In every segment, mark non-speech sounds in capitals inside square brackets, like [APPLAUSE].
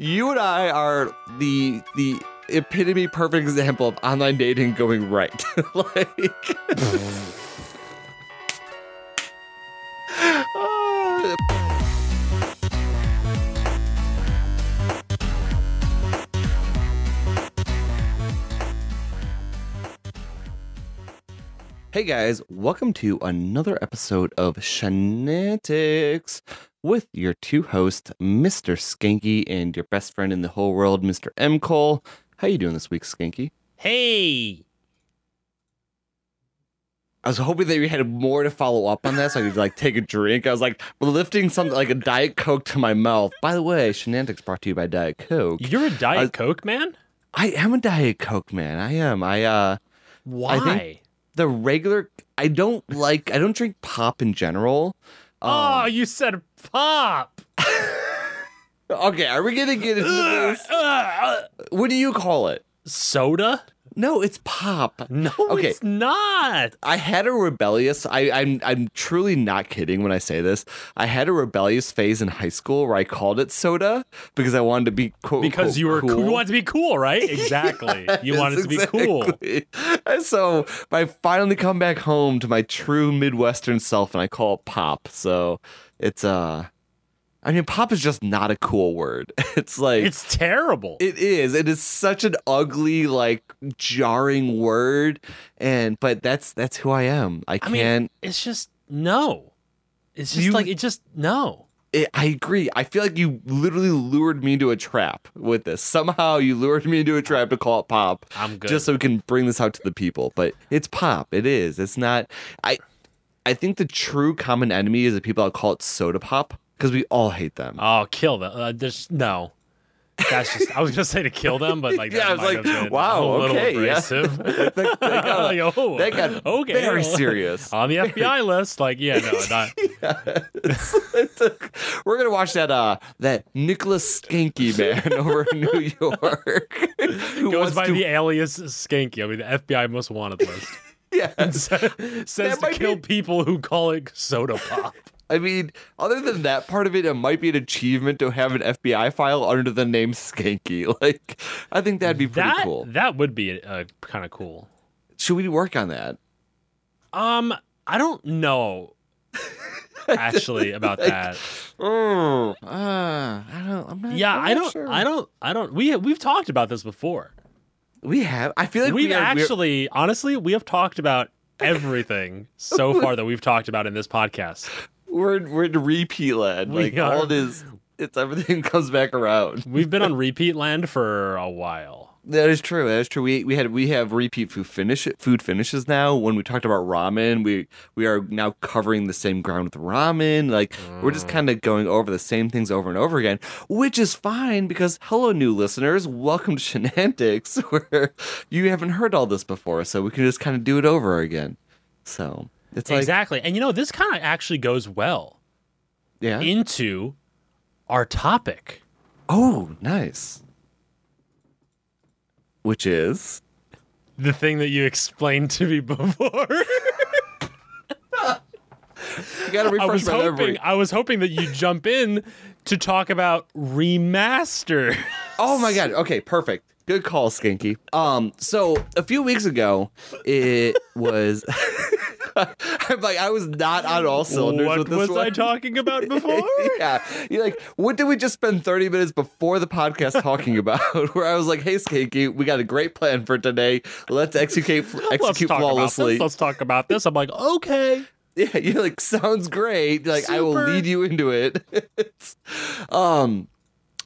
you and I are the the epitome perfect example of online dating going right. [LAUGHS] like. [LAUGHS] Hey guys, welcome to another episode of Shenantics with your two hosts, Mr. Skanky and your best friend in the whole world, Mr. M. Cole. How you doing this week, Skanky? Hey, I was hoping that you had more to follow up on that so I could like take a drink. I was like lifting something like a Diet Coke to my mouth. By the way, Shenantics brought to you by Diet Coke. you're a Diet I- Coke man? I am a Diet Coke man. I am. I uh Why? the regular I don't like I don't drink pop in general. oh, Um, you said pop. okay, are we gonna get into this? What do you call it? soda? No, it's pop. No, Okay. it's not. I had a rebellious. I, I'm I'm truly not kidding when I say this. I had a rebellious phase in high school where I called it soda because I wanted to be quote Because you were cool. cool. you wanted to be cool, right? [LAUGHS] Exactly. you Yes, wanted to be cool. And so I finally come back home to my true Midwestern self, and I call it pop. So it's uh, I mean, pop is just not a cool word. [LAUGHS] It's like It's terrible. It is. It is such an ugly, like jarring word, and but that's that's who I am. I I can't. mean, it's just no. It's just You- like it just no. it, I agree. I feel like you literally lured me into a trap with this. Somehow you lured me into a trap to call it pop, I'm good. just so we can bring this out to the people. But it's pop. It is. It's not. I. I think the true common enemy is the people that call it soda pop because we all hate them. oh, kill them. Uh, there's no. That's just. I was gonna say to kill them, but like [LAUGHS] Yeah, I was like, wow, a little okay, yeah. abrasive. [LAUGHS] that, that got, [LAUGHS] Like, oh, they got okay, very serious. on the FBI list. Like, yeah, no, not. We're gonna watch that uh that Nicholas Skanky man over in New York. who goes by to- the alias Skanky. I mean, the FBI most wanted list. [LAUGHS] yeah. Says to kill be- people who call it soda pop. [LAUGHS] I mean, other than that part of it, it might be an achievement to have an FBI file under the name Skanky. [LAUGHS] Like, I think that'd be pretty that cool. that would be uh, kind of cool. Should we work on that? Um, I don't know actually about that. Oh, uh, I don't. I'm not. Yeah, I'm I don't. sure. I don't. I don't. We we've talked about this before. We have. I feel like We've we are, we're- actually, honestly, we have talked about [LAUGHS] everything so far that we've talked about in this podcast. we're we're in repeat land. We Like are. all it is, it's everything [LAUGHS] comes back around. We've been on repeat land for a while. That is true. That is true. We we had we have repeat food finish food finishes now. When we talked about ramen, we we are now covering the same ground with ramen. Like we're just mm. kind of going over the same things over and over again, which is fine because hello, new listeners, welcome to Shenantics, [LAUGHS] where you haven't heard all this before, so we can just kind of do it over again. So it's like exactly. And you know, this kind of actually goes well yeah. into our topic. oh, nice. Which is The thing that you explained to me before. [LAUGHS] you got to I was my hoping memory. I was hoping that you jump in to talk about remaster. Oh my god. Okay, perfect. Good call, Skanky. Um, so a few weeks ago, it was. [LAUGHS] I'm like, I was not on all cylinders what with this was one. I talking about [LAUGHS] before? yeah, you're like, what did we just spend 30 minutes before the podcast talking [LAUGHS] about? Where I was like, hey, Skanky, we got a great plan for today. Let's execute Let's execute flawlessly. Let's talk about this. I'm like, okay. Yeah, you're like, sounds great. Like, I will lead you into it. um,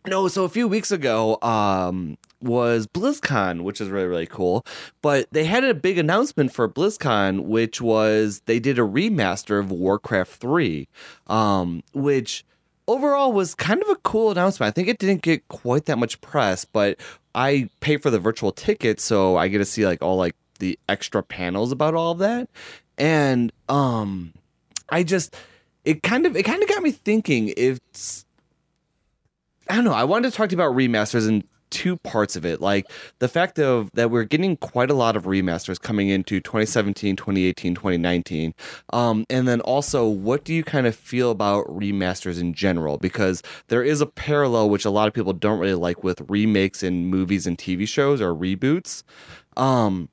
no, so a few weeks ago, um, was BlizzCon, which is really, really cool. But they had a big announcement for BlizzCon, which was they did a remaster of Warcraft 3, um, which overall was kind of a cool announcement. I think it didn't get quite that much press, but I pay for the virtual ticket, so I get to see like all like the extra panels about all of that. And um I just it kind of it kind of got me thinking if it's I don't know, I wanted to talk to you about remasters and two parts of it. Like the fact of that we're getting quite a lot of remasters coming into 2017, 2018, 2019. Um, and then also, what do you kind of feel about remasters in general? Because there is a parallel which a lot of people don't really like with remakes in movies and TV shows or reboots. Um,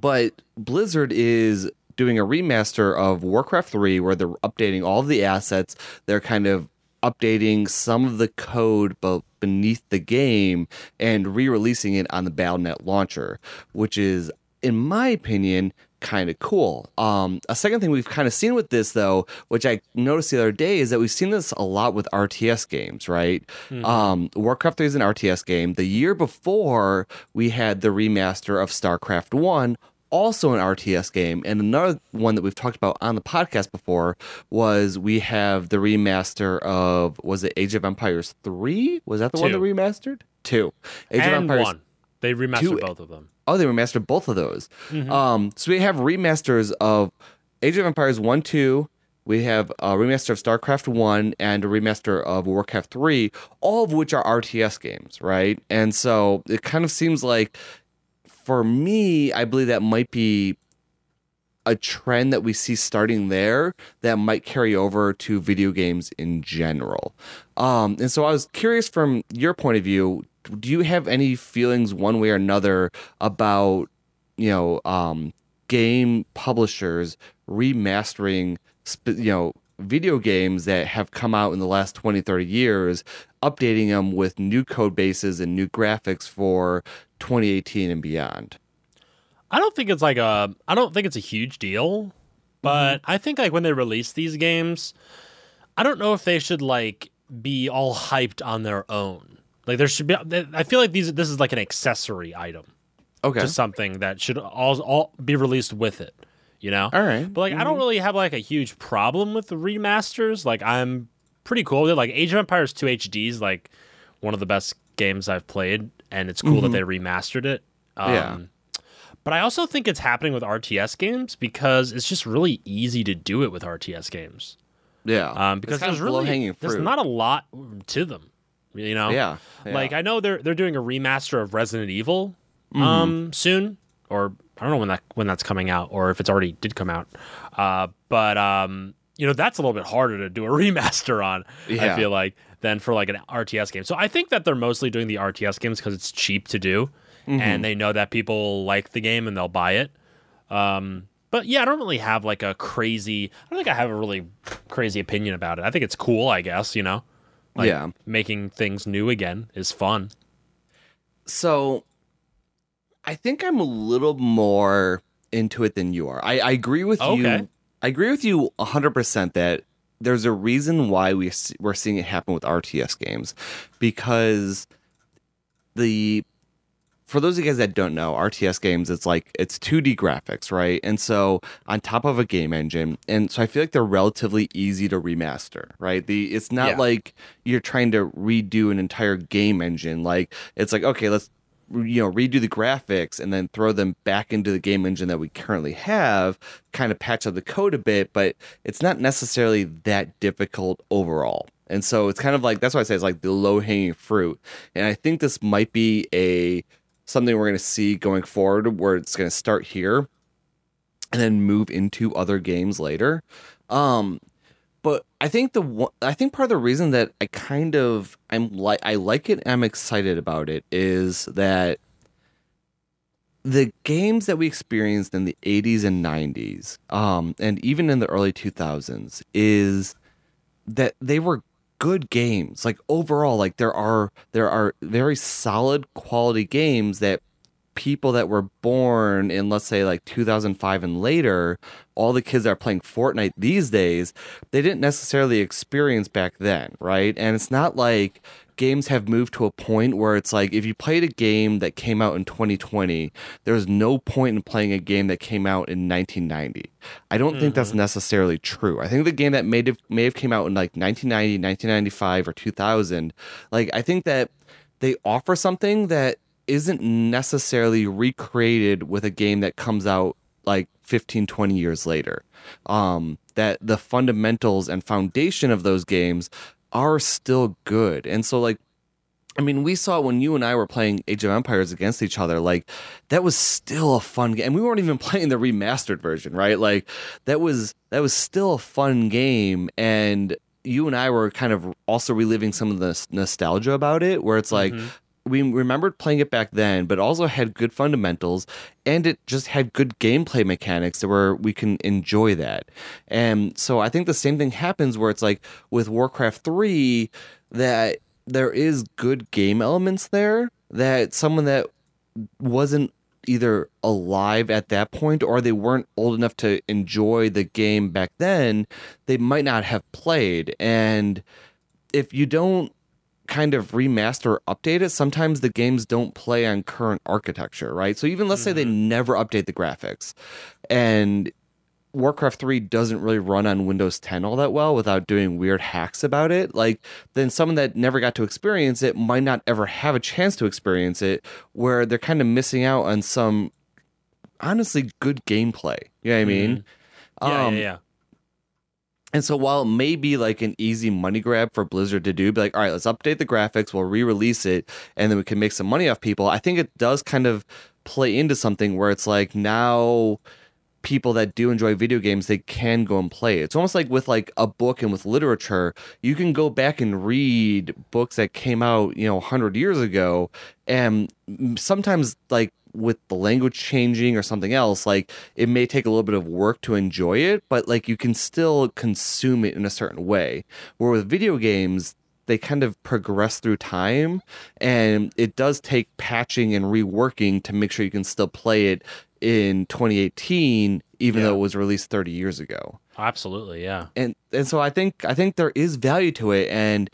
but Blizzard is doing a remaster of Warcraft 3 where they're updating all of the assets. They're kind of updating some of the code but beneath the game and re-releasing it on the Battle.net launcher, which is in my opinion kind of cool. Um, a second thing we've kind of seen with this, though, which I noticed the other day, is that we've seen this a lot with RTS games, right? Mm-hmm. Um, Warcraft 3 is an RTS game. The year before, we had the remaster of StarCraft 1, also an RTS game. And another one that we've talked about on the podcast before was we have the remaster of, was it Age of Empires 3? Was that the Two. one that remastered? Two. Age and of Empires one. They remastered Two- both of them. Oh, they remastered both of those. Mm-hmm. Um, so we have remasters of Age of Empires 1, 2. We have a remaster of StarCraft 1 and a remaster of Warcraft 3, all of which are RTS games, right? And so it kind of seems like, for me, I believe that might be a trend that we see starting there that might carry over to video games in general. Um, and so I was curious from your point of view, do you have any feelings one way or another about, you know, um, game publishers remastering, you know, video games that have come out in the last 20, 30 years, updating them with new code bases and new graphics for 2018 and beyond? I don't think it's like a I don't think it's a huge deal, but mm-hmm. I think like when they release these games, I don't know if they should like be all hyped on their own. Like there should be I feel like these this is like an accessory item Okay. to something that should all, all be released with it, you know? All right. But like I don't mm-hmm. really have like a huge problem with the remasters. Like I'm pretty cool with it. Like Age of Empires 2 HD is like one of the best games I've played and it's cool that they remastered it. Um, Yeah. But I also think it's happening with RTS games because it's just really easy to do it with RTS games. Yeah. Um, because there's really there's not a lot to them. You know? yeah. yeah. Like I know they're they're doing a remaster of Resident Evil Mm-hmm. um soon or I don't know when that when that's coming out or if it's already did come out. Uh but um you know that's a little bit harder to do a [LAUGHS] remaster on I feel like than for like an RTS game. So I think that they're mostly doing the RTS games cuz it's cheap to do Mm-hmm. and they know that people like the game and they'll buy it. Um but yeah, I don't really have like a crazy I don't think I have a really crazy opinion about it. I think it's cool, I guess, you know. Like Yeah. making things new again is fun. so I think I'm a little more into it than you are. I, I agree with Okay. you. I agree with you 100% that there's a reason why we we're seeing it happen with RTS games because the for those of you guys that don't know, RTS games, it's like it's 2D graphics, right? And so on top of a game engine, and so I feel like they're relatively easy to remaster, right? The it's not Yeah. like you're trying to redo an entire game engine. Like it's like okay, let's you know redo the graphics and then throw them back into the game engine that we currently have, kind of patch up the code a bit, but it's not necessarily that difficult overall. And so it's kind of like that's why I say it's like the low hanging fruit. And I think this might be a something we're going to see going forward where it's going to start here and then move into other games later. Um, but I think the one, I think part of the reason that I kind of I'm like I like it and I'm excited about it is that the games that we experienced in the 80s and 90s um, and even in the early 2000s is that they were good games. Like overall like there are there are very solid quality games that people that were born in let's say like 2005 and later all the kids that are playing Fortnite these days they didn't necessarily experience back then right? And it's not like games have moved to a point where it's like if you played a game that came out in 2020 there's no point in playing a game that came out in 1990 i don't think that's mm-hmm. necessarily true. I think the game that may have may have came out in like 1990 1995 or 2000 like i think that they offer something that isn't necessarily recreated with a game that comes out like 15 20 years later um that the fundamentals and foundation of those games are still good and so like I mean, we saw when you and I were playing Age of Empires against each other, like that was still a fun game. And we weren't even [LAUGHS] playing the remastered version, right? Like that was that was still a fun game and you and I were kind of also reliving some of the nostalgia about it where it's like we remembered playing it back then, but also had good fundamentals and it just had good gameplay mechanics where we can enjoy that. And so I think the same thing happens where it's like with Warcraft 3 that there is good game elements there that someone that wasn't either alive at that point or they weren't old enough to enjoy the game back then, they might not have played. And if you don't kind of remaster or update it, sometimes the games don't play on current architecture, right? So even let's say they never update the graphics and Warcraft 3 doesn't really run on Windows 10 all that well without doing weird hacks about it, like then someone that never got to experience it might not ever have a chance to experience it where they're kind of missing out on some honestly good gameplay. You know what I mean? Yeah, Um, yeah, yeah. And so while it may be like an easy money grab for Blizzard to do, be like, all right, let's update the graphics, we'll re-release it, and then we can make some money off people. I think it does kind of play into something where it's like now people that do enjoy video games they can go and play it. It's almost like with like a book and with literature, you can go back and read books that came out, you know, 100 years ago and sometimes like with the language changing or something else, like it may take a little bit of work to enjoy it, but like you can still consume it in a certain way. Where with video games, they kind of progress through time and it does take patching and reworking to make sure you can still play it in 2018 even Yeah. though it was released 30 years ago Absolutely, yeah. and and so I think I think there is value to it, and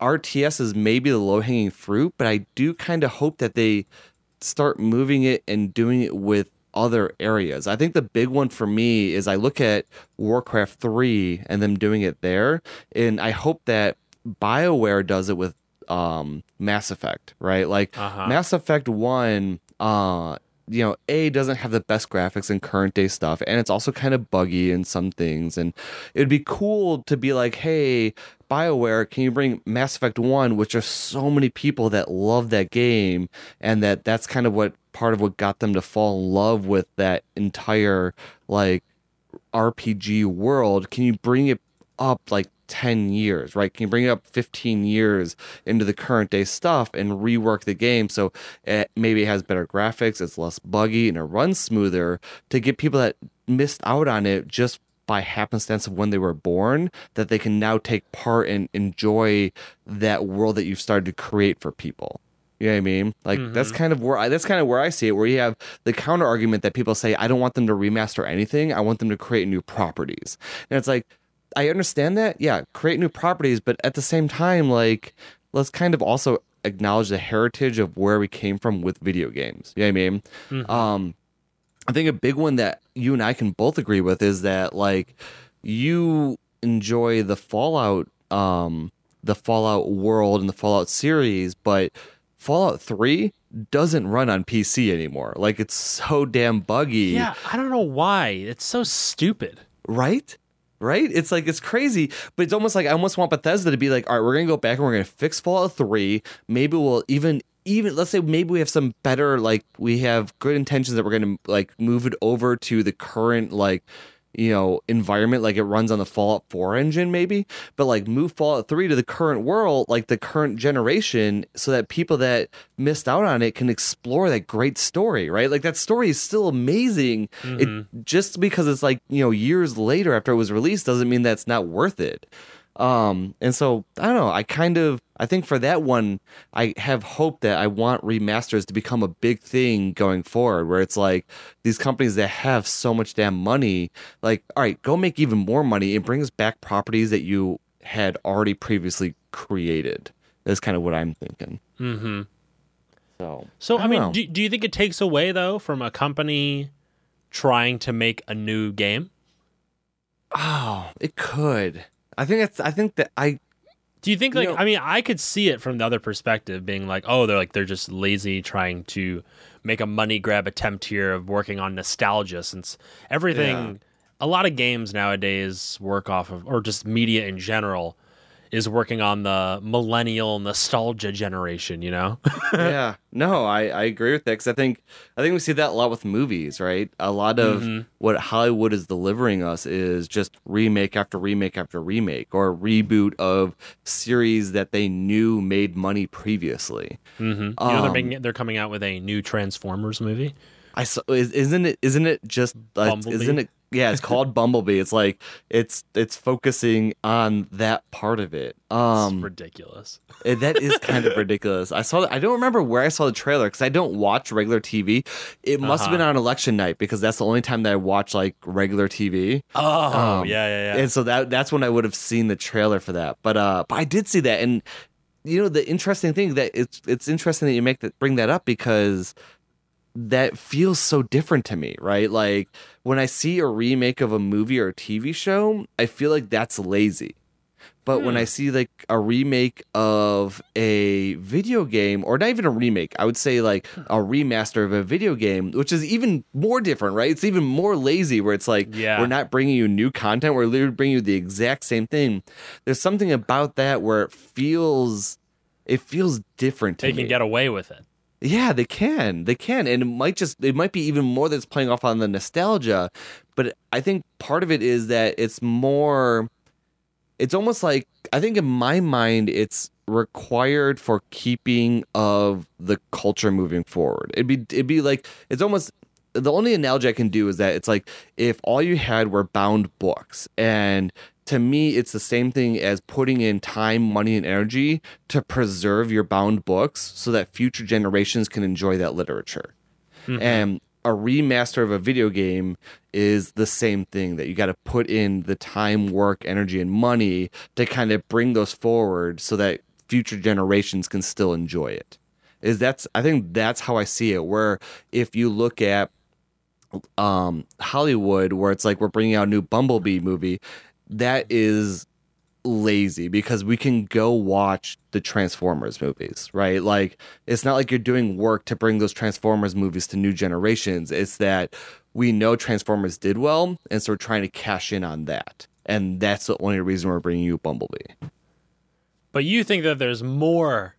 RTS is maybe the low hanging fruit, but I do kind of hope that they start moving it and doing it with other areas. I think the big one for me is I look at Warcraft three and them doing it there, and I hope that Bioware does it with um, Mass Effect, right? Like Uh-huh. Mass Effect one, uh, you know, A doesn't have the best graphics and current day stuff, and it's also kind of buggy in some things. And it'd be cool to be like, hey, BioWare, can you bring Mass Effect 1, which are so many people that love that game, and that that's kind of what part of what got them to fall in love with that entire like RPG world. Can you bring it up like 10 years, right? Can you bring it up 15 years into the current day stuff and rework the game so it maybe it has better graphics, it's less buggy, and it runs smoother to get people that missed out on it just by happenstance of when they were born that they can now take part and enjoy that world that you've started to create for people. You know what I mean? Like that's mm-hmm. kind of where I that's kind of where I see it. Where you have the counter argument that people say, I don't want them to remaster anything. I want them to create new properties. And it's like, I understand that. Yeah, create new properties, but at the same time, like, let's kind of also acknowledge the heritage of where we came from with video games. You know what I mean? Um, I think a big one that you and I can both agree with is that like you enjoy the Fallout um the Fallout world and the Fallout series, but Fallout 3 doesn't run on PC anymore. Like it's so damn buggy. Yeah, I don't know why. It's so stupid. Right? Right? It's like it's crazy, but it's almost like I almost want Bethesda to be like, all right, we're gonna go back and we're gonna fix Fallout 3. Maybe we'll even even let's say maybe we have some better like we have good intentions that we're gonna like move it over to the current like you know environment like it runs on the Fallout 4 engine maybe? But like move Fallout 3 to the current world like the current generation so that people that missed out on it can explore that great story right? Like that story is still amazing. It mm-hmm. just because it's like you know years later after it was released doesn't mean that's not worth it um and so i don't know i kind of i think for that one i have hope that i want remasters to become a big thing going forward where it's like these companies that have so much damn money like all right go make even more money and bring us back properties that you had already previously created is kind of what i'm thinking Mm-hmm. so So I, don't mean, do, do you think it takes away though from a company trying to make a new game? oh it could i think that's i think that i Do you think You like know- I mean I could see it from the other perspective being like oh they're like they're just lazy trying to make a money grab attempt here of working on nostalgia since everything Yeah. a lot of games nowadays work off of or just media in general is working on the millennial nostalgia generation. You know? [LAUGHS] yeah. No, I, I agree with that because I think I think we see that a lot with movies, right? A lot of Mm-hmm. what Hollywood is delivering us is just remake after remake after remake or reboot of series that they knew made money previously. Mm-hmm. You know, they're Um, making, they're coming out with a new Transformers movie. I saw, is, isn't it isn't it just uh, isn't it yeah it's called Bumblebee it's like it's it's focusing on that part of it It's um ridiculous. it- that is kind of ridiculous I saw I don't remember where I saw the trailer because I don't watch regular TV it must have been Uh-huh. on election night because that's the only time that I watch like regular TV Oh, Um, yeah, yeah, yeah. and so that that's when I would have seen the trailer for that. But uh, but I did see that, and you know the interesting thing that it's it's interesting that you make that bring that up because that feels so different to me, right? Like when I see a remake of a movie or a TV show, I feel like that's lazy. But when hmm. I see like a remake of a video game, or not even a remake, I would say like hmm. a remaster of a video game, which is even more different, right? It's even more lazy, where it's like Yeah. we're not bringing you new content, we're literally bringing you the exact same thing. There's something about that where it feels, it feels different to they me. can get away with it. Yeah, they can. They can. And it might just it might be even more that's playing off on the nostalgia, but I think part of it is that it's more it's almost like I think in my mind it's required for keeping of the culture moving forward. It'd be it'd be like it's almost the only analogy I can do is that it's like if all you had were bound books and to me it's the same thing as putting in time, money and energy to preserve your bound books so that future generations can enjoy that literature. And a remaster of a video game is the same thing that you got to put in the time, work, energy, and money to kind of bring those forward so that future generations can still enjoy it. Is that's I think that's how I see it. Where if you look at um Hollywood, where it's like we're bringing out a new Bumblebee movie, that is lazy because we can go watch the Transformers movies, right? Like it's not like you're doing work to bring those Transformers movies to new generations. It's that we know Transformers did well, and so we're trying to cash in on that. And that's the only reason we're bringing you Bumblebee. But you think that there's more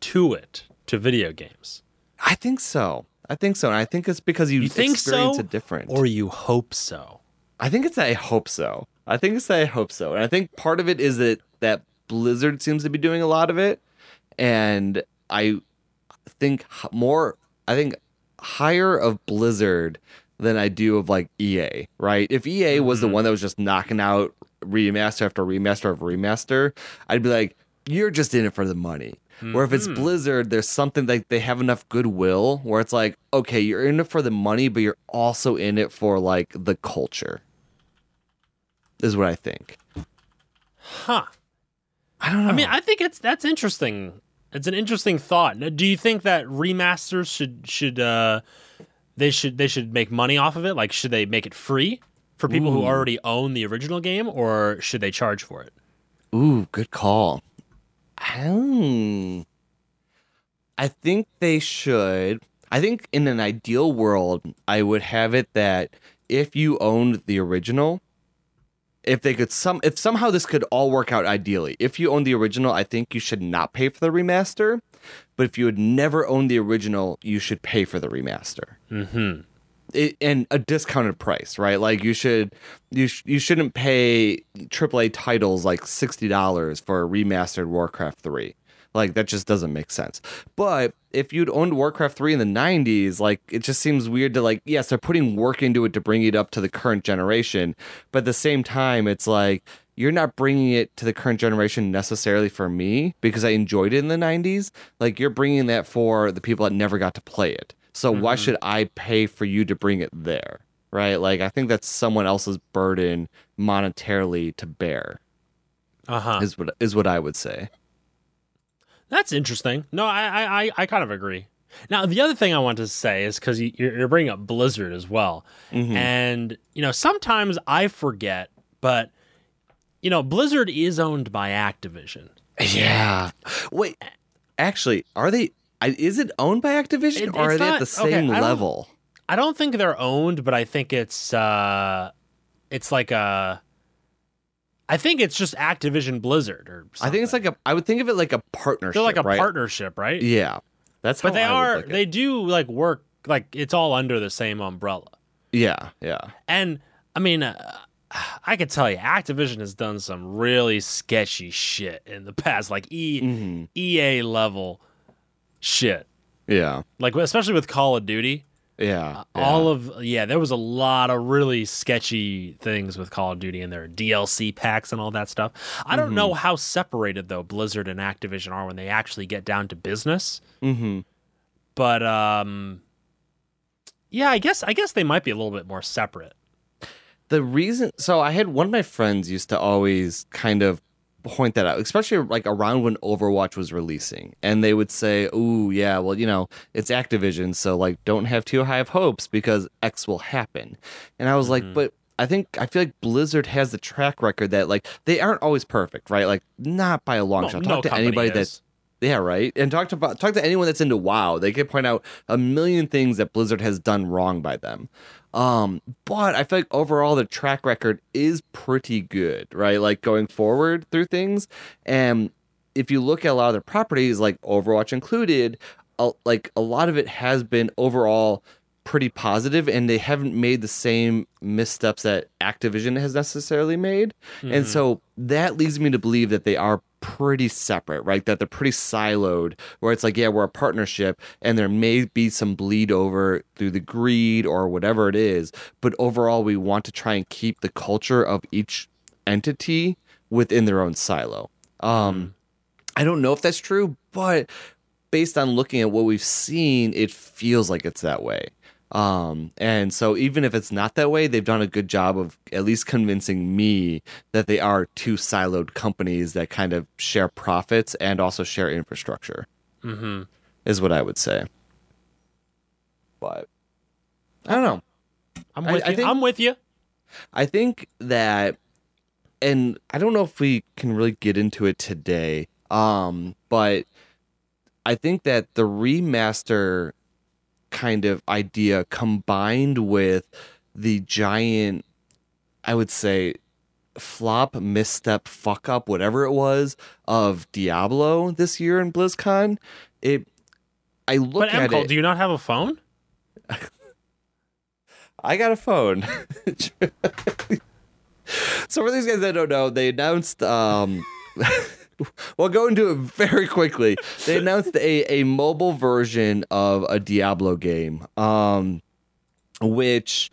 to it to video games, I think so. I think so. And I think it's because you, You think experience so? it different. or you hope so? I think it's that I hope so. I think that I hope so. And I think part of it is that that Blizzard seems to be doing a lot of it. And I think more, I think higher of Blizzard than I do of like EA, right? If EA was the mm-hmm. one that was just knocking out remaster after remaster of remaster, I'd be like, you're just in it for the money. Where if it's mm-hmm. Blizzard, there's something like they have enough goodwill where it's like, okay, you're in it for the money, but you're also in it for like the culture. Is what I think. Huh. I don't know. I mean, I think it's that's interesting. It's an interesting thought. Now, Do you think that remasters should should uh they should they should make money off of it? Like should they make it free for people who already own the original game or should they charge for it? Ooh, good call. Hmm. I think they should. I think in an ideal world, I would have it that if you owned the original, if they could some if somehow this could all work out ideally. If you own the original, I think you should not pay for the remaster. But if you had never owned the original, you should pay for the remaster. Mhm. it, and a discounted price, right? Like you should you sh- you shouldn't pay AAA titles like sixty dollars for a remastered Warcraft three. Like that just doesn't make sense. But if you'd owned Warcraft three in the '90s, like it just seems weird to like yes, they're putting work into it to bring it up to the current generation, but at the same time, it's like you're not bringing it to the current generation necessarily for me because I enjoyed it in the 90s. Like you're bringing that for the people that never got to play it. So why should I pay for you to bring it there? Right? Like I think that's someone else's burden monetarily to bear. Uh-huh. Is what is what I would say. That's interesting. No, I, I, I- kind of agree. Now, the other thing I want to say is because you, you're bringing up Blizzard as well, Mhm. and you know sometimes I forget, but you know Blizzard is owned by Activision. Yeah. Wait. Actually, are they? Is it owned by Activision, It- or are it's they at not- the okay, same I level? I don't think they're owned, but I think it's uh, it's like a. I think it's just Activision Blizzard or something. I think it's like a. I would think of it like a partnership. they're like a right? partnership, right? Yeah, that's. But how they I would are they do like work like it's all under the same umbrella. Yeah, yeah. And I mean, uh, I could tell you, Activision has done some really sketchy shit in the [LAUGHS] past, like e- hmm EA level shit. Yeah, Like especially with Call of Duty, yeah. all of yeah, there was a lot of really sketchy things with Call of Duty and their DLC packs and all that stuff. I don't Mm-hmm. know how separated though Blizzard and Activision are when they actually get down to business. hmm But um, yeah, I guess I guess they might be a little bit more separate. the reason so i had one of my friends used to always kind of point that out especially like around when overwatch was releasing and they would say "Oh yeah well you know it's activision so like don't have too high of hopes because x will happen and i was Mhm. like but I think I feel like Blizzard has the track record that like they aren't always perfect, right? Like not by a long shot. no Talk to anybody is. that's yeah, right. And talk to talk to anyone that's into WoW. They can point out a million things that Blizzard has done wrong by them. Um, but I feel like overall the track record is pretty good, right? Like going forward through things. And if you look at a lot of their properties, like Overwatch included, a, like a lot of it has been overall pretty positive and they haven't made the same missteps that Activision has necessarily made. And Mhm. so that leads me to believe that they are pretty separate, right? That they're pretty siloed, where it's like, yeah, we're a partnership and there may be some bleed over through the greed or whatever it is. But overall, we want to try and keep the culture of each entity within their own silo. Um, I don't know if that's true, but based on looking at what we've seen, it feels like it's that way. Um, and so even if it's not that way, they've done a good job of at least convincing me that they are two siloed companies that kind of share profits and also share infrastructure, Mhm. is what I would say. But I don't know. I'm with I you. think- I'm with you. I think that, and I don't know if we can really get into it today, um, but I think that the remaster kind of idea combined with the giant, I would say, flop, misstep, fuck up, whatever it was of Diablo this year in BlizzCon, it. I look But at M. Cole, it. do you not have a phone? [LAUGHS] I got a phone. [LAUGHS] so for these guys that don't know, they announced um [LAUGHS] [LAUGHS] We'll go into it very quickly. They announced a, a mobile version of a Diablo game, um, which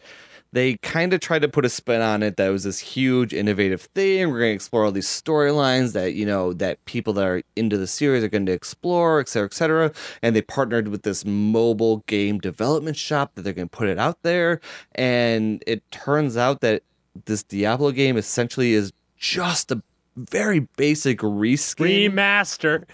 they kind of tried to put a spin on it that was this huge innovative thing. We're going to explore all these storylines that, you know, that people that are into the series are going to explore, et cetera, et cetera. And they partnered with this mobile game development shop that they're going to put it out there. And it turns out that this Diablo game essentially is just a very basic reskin. Remaster.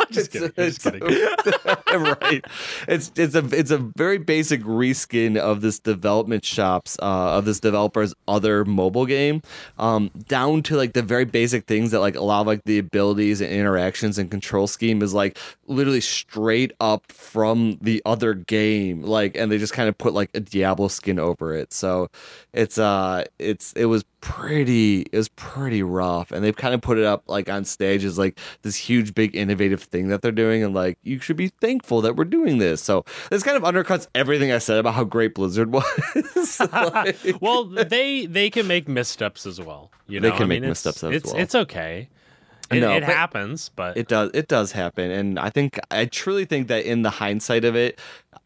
[LAUGHS] Just kidding. Just kidding. [LAUGHS] right. It's it's a it's a very basic reskin of this development shops uh, of this developer's other mobile game, um, down to like the very basic things that like allow like the abilities and interactions and control scheme is like literally straight up from the other game. Like, and they just kind of put like a Diablo skin over it. So it's uh it's it was pretty it was pretty rough and they've kind of put it up like on stage as like this huge big innovative thing that they're doing and like you should be thankful that we're doing this so this kind of undercuts everything i said about how great blizzard [LAUGHS] was [LAUGHS] Like- well, they they can make missteps as well. You know, They can I make mean, it's- missteps as it's, well. It's okay. It, No, it but- happens, but It does. It does happen, and I think I truly think that in the hindsight of it,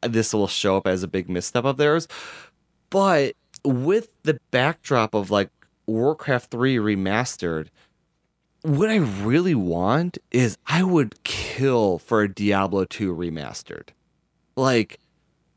this will show up as a big misstep of theirs. But with the backdrop of like Warcraft Three remastered, what I really want is I would kill for a Diablo Two remastered. Like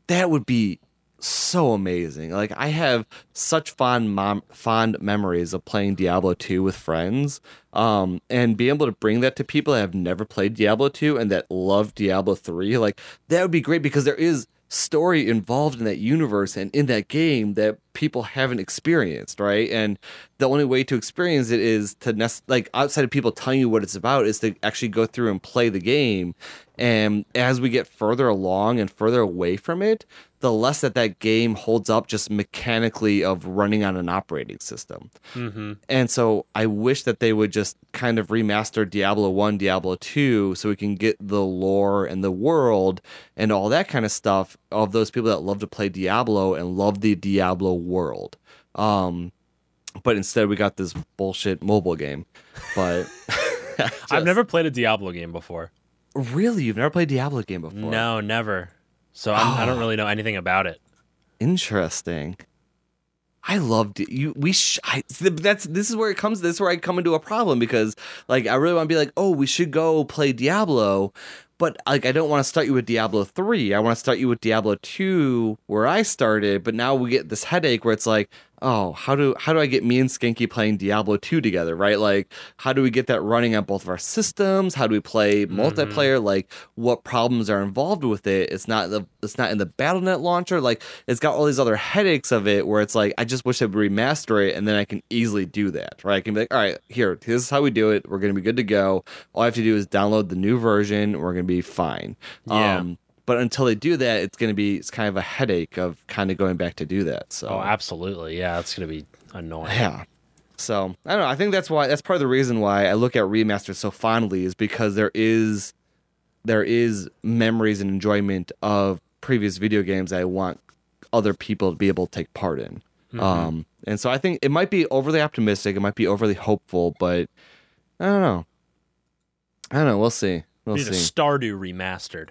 that would be so amazing. Like I have such fond mom, fond memories of playing Diablo 2 with friends. Um and being able to bring that to people that have never played Diablo 2 and that love Diablo 3, like that would be great because there is story involved in that universe and in that game that people haven't experienced, right? And the only way to experience it is to nest like outside of people telling you what it's about is to actually go through and play the game. And as we get further along and further away from it the less that that game holds up just mechanically of running on an operating system. Mm-hmm. and so i wish that they would just kind of remaster diablo 1 diablo 2 so we can get the lore and the world and all that kind of stuff of those people that love to play diablo and love the diablo world. Um but instead we got this bullshit mobile game but [LAUGHS] I've never played a Diablo game before. really you've never played diablo game before No, never. So I'm, I don't [GASPS] really know anything about it. Interesting. I loved it. You we sh- I, that's this is where it comes. This is where I come into a problem because like I really want to be like, oh, we should go play Diablo, but like I don't want to start you with Diablo three. I want to start you with Diablo two, where I started. But now we get this headache where it's like, oh, how do how do I get me and Skanky playing Diablo two together? Right? Like, how do we get that running on both of our systems? How do we play multiplayer? Like, what problems are involved with it? It's not the it's not in the Battle.net launcher. Like, it's got all these other headaches of it where it's like, I just wish they would remaster it, and then I can easily do that. Right? I can be like, all right, here, this is how we do it. We're gonna be good to go. All I have to do is download the new version. We're gonna be fine. Yeah. Um, but until they do that, it's going to be it's kind of a headache of kind of going back to do that. So Oh, absolutely. Yeah, it's gonna be annoying. yeah. So I don't know. I think that's why that's part of the reason why I look at remasters so fondly is because there is there is memories and enjoyment of previous video games that I want other people to be able to take part in. Um, and so I think it might be overly optimistic, it might be overly hopeful, but I don't know. I don't know. We'll see. We'll see. Stardew remastered.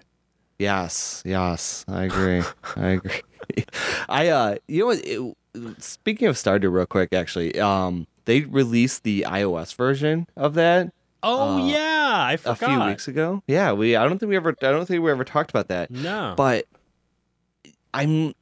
Yes, yes, I agree. I agree. [LAUGHS] I uh, you know what? It, speaking of Stardew, real quick, actually, um, they released the iOS version of that Oh Uh, yeah, I forgot. A few weeks ago. Yeah, we. I don't think we ever. I don't think we ever talked about that. No, But I'm.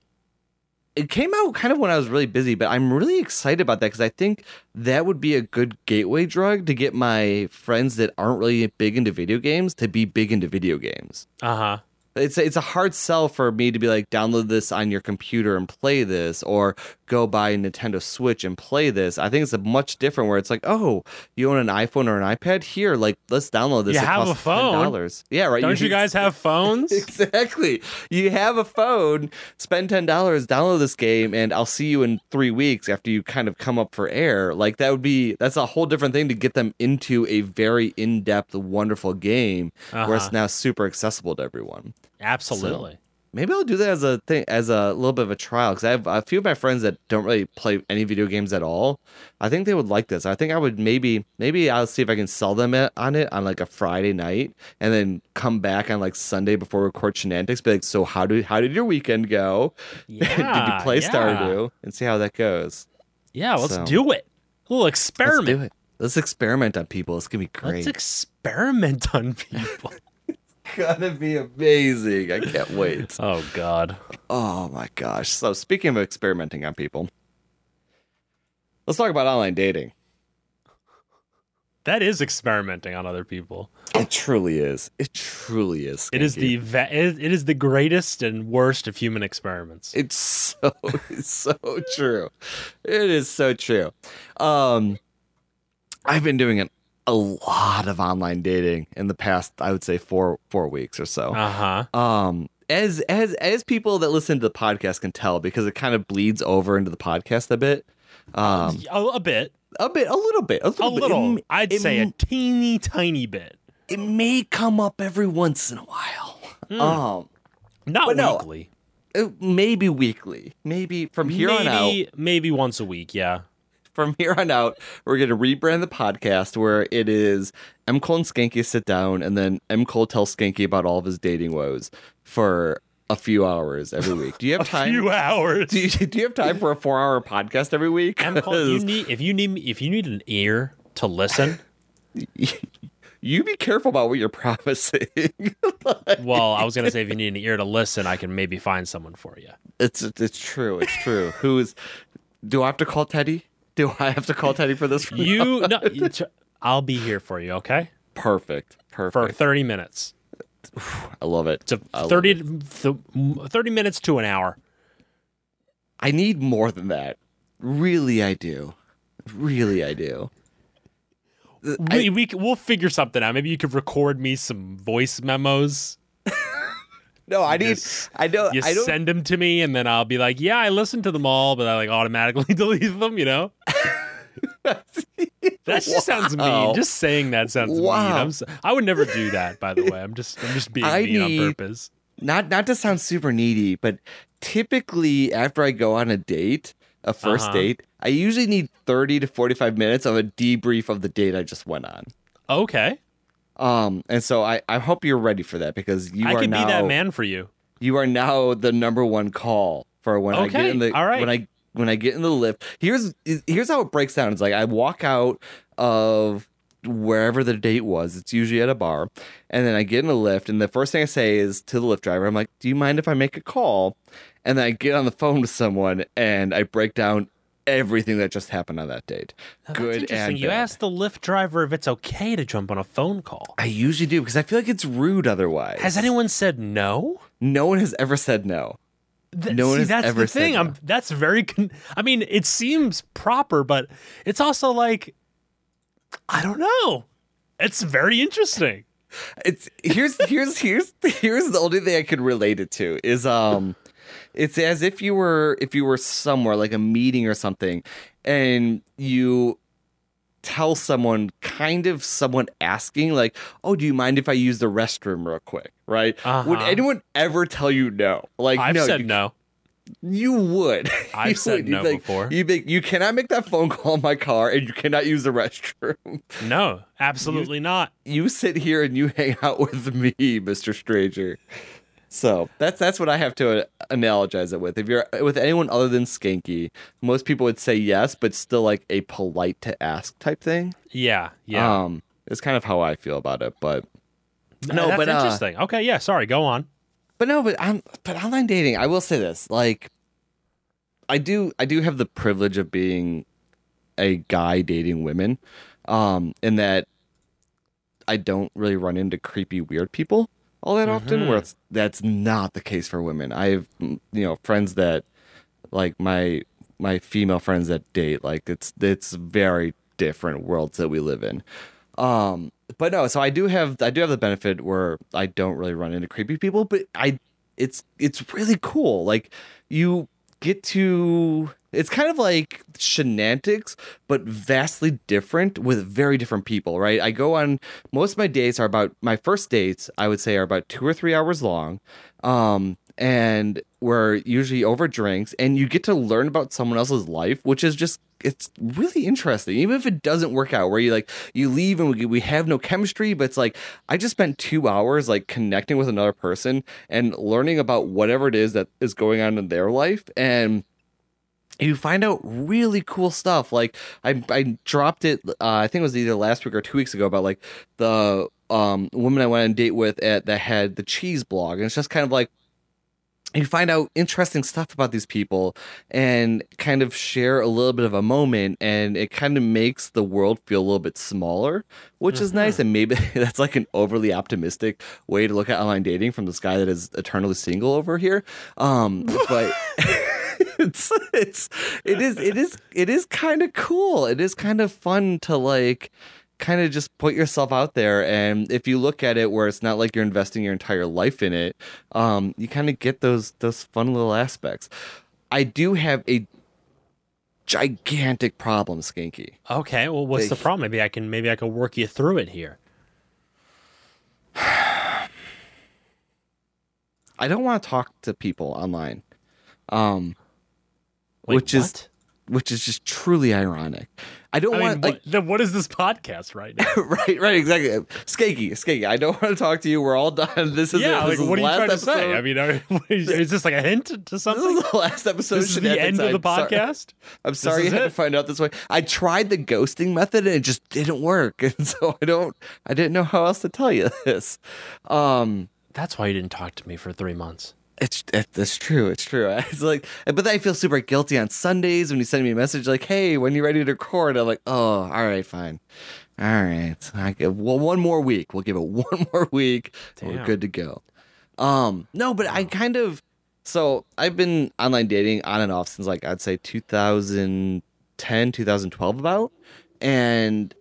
It came out kind of when I was really busy, but I'm really excited about that because I think that would be a good gateway drug to get my friends that aren't really big into video games to be big into video games. uh huh. It's it's a hard sell for me to be like download this on your computer and play this or go buy a Nintendo Switch and play this. I think it's a much different where it's like, oh, you own an iPhone or an iPad? Here, like let's download this. You It have a phone. $10. Yeah, right. Don't you guys have [LAUGHS] phones? Exactly. You have a phone, spend ten dollars, download this game, and I'll see you in three weeks after you kind of come up for air. Like that would be that's a whole different thing to get them into a very in depth, wonderful game where it's Uh-huh. now super accessible to everyone. Absolutely. Maybe I'll do that as a thing, as a little bit of a trial, because I have a few of my friends that don't really play any video games at all. I think they would like this. I think I would maybe, maybe I'll see if I can sell them it, on it on like a Friday night, and then come back on like Sunday before we record Shenantics. Be like, so how did how did your weekend go? [LAUGHS] did you play yeah. Stardew? And see how that goes. Yeah, let's So- do it. A little experiment. Let's do it. Let's experiment on people. It's gonna be great. Let's experiment on people. Gonna be amazing. I can't wait. [LAUGHS] oh God. Oh my gosh. So speaking of experimenting on people, let's talk about online dating. That is experimenting on other people. It truly is. It truly is. It is the va- it it is the greatest and worst of human experiments. It's so [LAUGHS] it's so true. It is so true. Um I've been doing an, a lot of online dating in the past, I would say four four weeks or so. Uh huh. um as as as people that listen to the podcast can tell because it kind of bleeds over into the podcast a bit. Um a, a bit, a bit a little bit a a little, bit. little. It, I'd it, say a teeny tiny bit. it may come up every once in a while. Hmm. Um Not But no, weekly. uh, maybe weekly. Maybe from here maybe, on out maybe once a week. Yeah. From here on out, we're going to rebrand the podcast where it is M. Cole and Skanky sit down, and then M. Cole tells Skanky about all of his dating woes for a few hours every week. Do you have [LAUGHS] time? Few hours. do, you, [LAUGHS] do you have time for a four-hour podcast every week? I'm call- you [LAUGHS] need if you need if you need an ear to listen. you be careful about what you're promising. well, I was gonna say if you need an ear to listen, I can maybe find someone for you. it's it's true. It's true. Who is? Do I have to call Teddy? Do I have to call Teddy for this? You no, I'll be here for you. Okay, perfect. Perfect. For thirty minutes. [SIGHS] I love it. It's a I love 30, it. th- 30 minutes to an hour. I need more than that. Really, I do. Really, I do. we, we we'll figure something out. Maybe you could record me some voice memos. No, I need. Just- I don't. You I don't. send them to me, and then I'll be like, "Yeah, I listened to them all," but I like automatically [LAUGHS] delete them. You know. [LAUGHS] That just sounds mean. Just saying that sounds mean. Wow. I'm, s- I would never do that. By the way, I'm just I'm just being I mean on purpose. not not to sound super needy, but typically after I go on a date, a 1st Uh-huh. date, I usually need 30 to 45 minutes of a debrief of the date I just went on. Okay, Um, and so I, I hope you're ready for that because you I are could now be that man for you. you are now the number one call for when I get in the all right. when I when I get in the lift. Here's here's how it breaks down. It's like I walk out of wherever the date was. It's usually at a bar, and then I get in the lift, and the first thing I say is to the lift driver, "I'm like, do you mind if I make a call?" And then I get on the phone with someone, and I break down everything that just happened on that date. Now, Good interesting. and You bad. asked the Lyft driver if it's okay to jump on a phone call. I usually do because I feel like it's rude otherwise. Has anyone said no? No one has ever said no. Th- No one See, has that's ever the said thing. no. I'm that's very. Con- I mean, it seems proper, but it's also like I don't know. It's very interesting. it's here's here's here's here's the only thing I could relate it to is um it's as if you were if you were somewhere like a meeting or something and you tell someone kind of someone asking like oh do you mind if I use the restroom real quick right would Uh-huh. anyone ever tell you no like I've no said you, no. you would [LAUGHS] I've You said would. No like- before. you'd be like, you cannot make that phone call in my car and you cannot use the [LAUGHS] restroom No, absolutely not. you sit here and you hang out with me, Mr. Stranger. So that's that's what I have to uh, analogize it with. If you're with anyone other than Skanky, most people would say yes, but still like a polite to ask type thing. Yeah, yeah. Um, it's kind of how I feel about it. But no, that's but uh, interesting. okay, yeah. Sorry, go on. but no, but um, but online dating, I will say this: like, I do I do have the privilege of being a guy dating women, um, in that I don't really run into creepy weird people all that often. Where it's, that's not the case for women. I have you know friends that like my my female friends that date. Like it's it's very different worlds that we live in. Um, but no, so I do have I do have the benefit where I don't really run into creepy people, but I it's it's really cool. Like you get to it's kind of like shenanigans, but vastly different with very different people, right? I go on most of my dates are about my first dates, I would say are about two or three hours long. Um and we're usually over drinks and you get to learn about someone else's life, which is just it's really interesting. Even if it doesn't work out, where you like you leave and we, we have no chemistry, but it's like I just spent two hours like connecting with another person and learning about whatever it is that is going on in their life and you find out really cool stuff. Like I, I dropped it. Uh, I think it was either last week or two weeks ago about like the um woman I went on a date with at that had the cheese blog, and it's just kind of like you find out interesting stuff about these people and kind of share a little bit of a moment and it kind of makes the world feel a little bit smaller which is nice and maybe [LAUGHS] that's like an overly optimistic way to look at online dating from this guy that is eternally single over here. Um but [LAUGHS] it's it's it is it is it is kind of cool. It is kind of fun to like kind of just put yourself out there and if you look at it where it's not like you're investing your entire life in it um you kind of get those those fun little aspects i do have a gigantic problem skanky Okay, well, what's the They- problem? Maybe I can maybe I can work you through it here. [SIGHS] i don't want to talk to people online um Wait, which is which is just truly ironic i don't I want mean, like what, then what is this podcast right now? [LAUGHS] right, right, exactly. Skanky, Skanky. I don't want to talk to you. We're all done. This is yeah, it. like is what are the you trying last to say? I mean, are, [LAUGHS] is this like a hint to something? this is the last episode. This is the end of the I'm sorry- podcast. [LAUGHS] I'm sorry you is had to find out this way. I tried the ghosting method and it just didn't work, and so I don't. I didn't know how else to tell you this. Um, That's why you didn't talk to me for three months. It's it, it's true. It's true. [LAUGHS] It's like, but then I feel super guilty on Sundays when you send me a message like, "Hey, when you ready to record?" I'm like, "Oh, all right, fine." All right, I give well one more week. We'll give it [LAUGHS] one more week. and We're good to go. Um, no, but I kind of so I've been online dating on and off since like I'd say 2010, 2012 about. And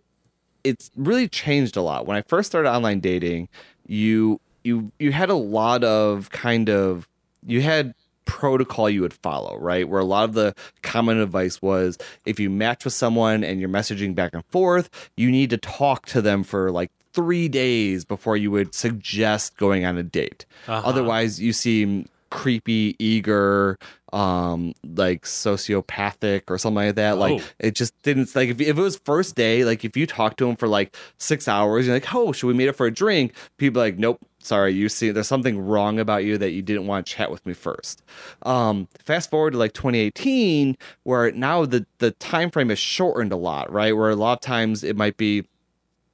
it's really changed a lot. When I first started online dating, you you you had a lot of kind of you had protocol you would follow, right? Where a lot of the common advice was if you match with someone and you're messaging back and forth, you need to talk to them for like three days before you would suggest going on a date. Uh-huh. Otherwise, you seem creepy, eager, um, like sociopathic or something like that. Like Oh. it just didn't like if, if it was first day, like if you talk to him for like six hours, you're like, oh, should we meet up for a drink? People are like, nope. Sorry, you see, there's something wrong about you that you didn't want to chat with me first. Um, fast forward to like 2018, where now the the time frame is shortened a lot, right? Where a lot of times it might be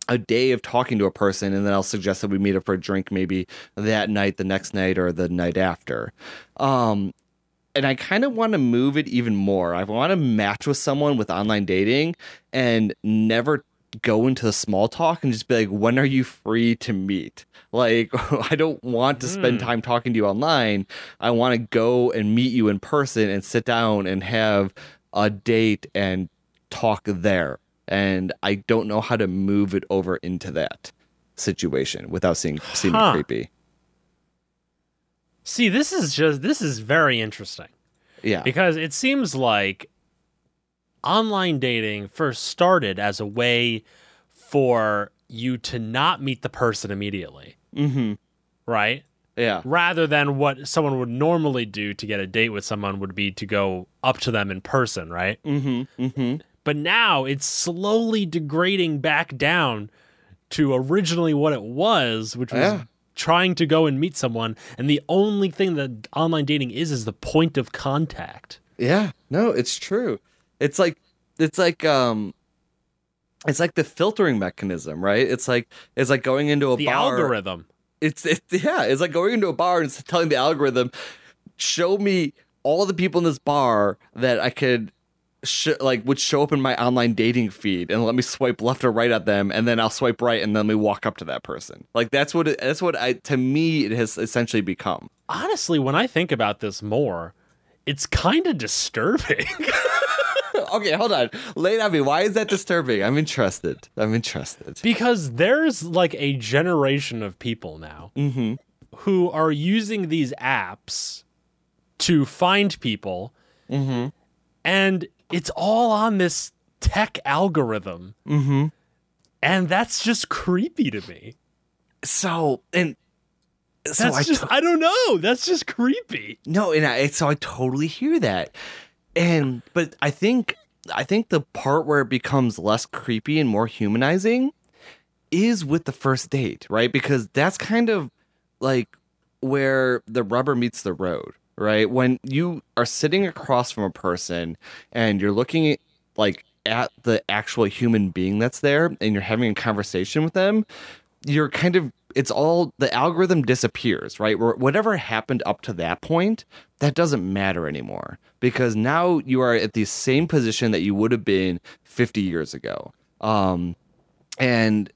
a day of talking to a person and then I'll suggest that we meet up for a drink maybe that night, the next night, or the night after. Um, and I kind of want to move it even more. I want to match with someone with online dating and never go into the small talk and just be like, when are you free to meet? Like, [LAUGHS] I don't want to spend Hmm. time talking to you online. I want to go and meet you in person and sit down and have a date and talk there. And I don't know how to move it over into that situation without seeing seeming Huh. creepy. See, this is just this is very interesting Yeah. because it seems like online dating first started as a way for you to not meet the person immediately, Mm-hmm. right? Yeah. Rather than what someone would normally do to get a date with someone would be to go up to them in person, right? Mm-hmm. Mm-hmm. But now it's slowly degrading back down to originally what it was, which was Yeah. Trying to go and meet someone. And the only thing that online dating is is the point of contact. Yeah, no, it's true. It's like it's like um it's like the filtering mechanism, right? It's like it's like going into a The bar. algorithm. It's it's yeah, it's like going into a bar and telling the algorithm, show me all the people in this bar that I could sh- like would show up in my online dating feed and let me swipe left or right at them and then I'll swipe right and then we walk up to that person. Like that's what it, that's what I to me it has essentially become. Honestly, when I think about this more, it's kind of disturbing. [LAUGHS] okay, hold on. Lay it on me. Why is that disturbing? I'm interested. I'm interested. because there's like a generation of people now Mm-hmm. who are using these apps to find people Mm-hmm. and it's all on this tech algorithm. Mm-hmm. and that's just creepy to me. So and so that's I just to- i don't know. That's just creepy. No, and I so I totally hear that, and but I think I think the part where it becomes less creepy and more humanizing is with the first date, right? Because that's kind of like where the rubber meets the road, right? When you are sitting across from a person and you're looking at like at the actual human being that's there and you're having a conversation with them, you're kind of it's all the algorithm disappears, right? Where whatever happened up to that point, that doesn't matter anymore because now you are at the same position that you would have been 50 years ago. Um, and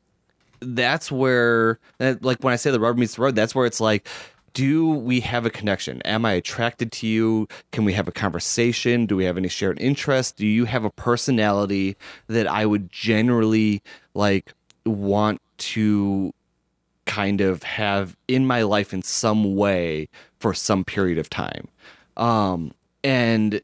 that's where like when i say the rubber meets the road that's where it's like do we have a connection? Am i attracted to you? Can we have a conversation? Do we have any shared interests? Do you have a personality that i would generally like want to kind of have in my life in some way for some period of time? Um and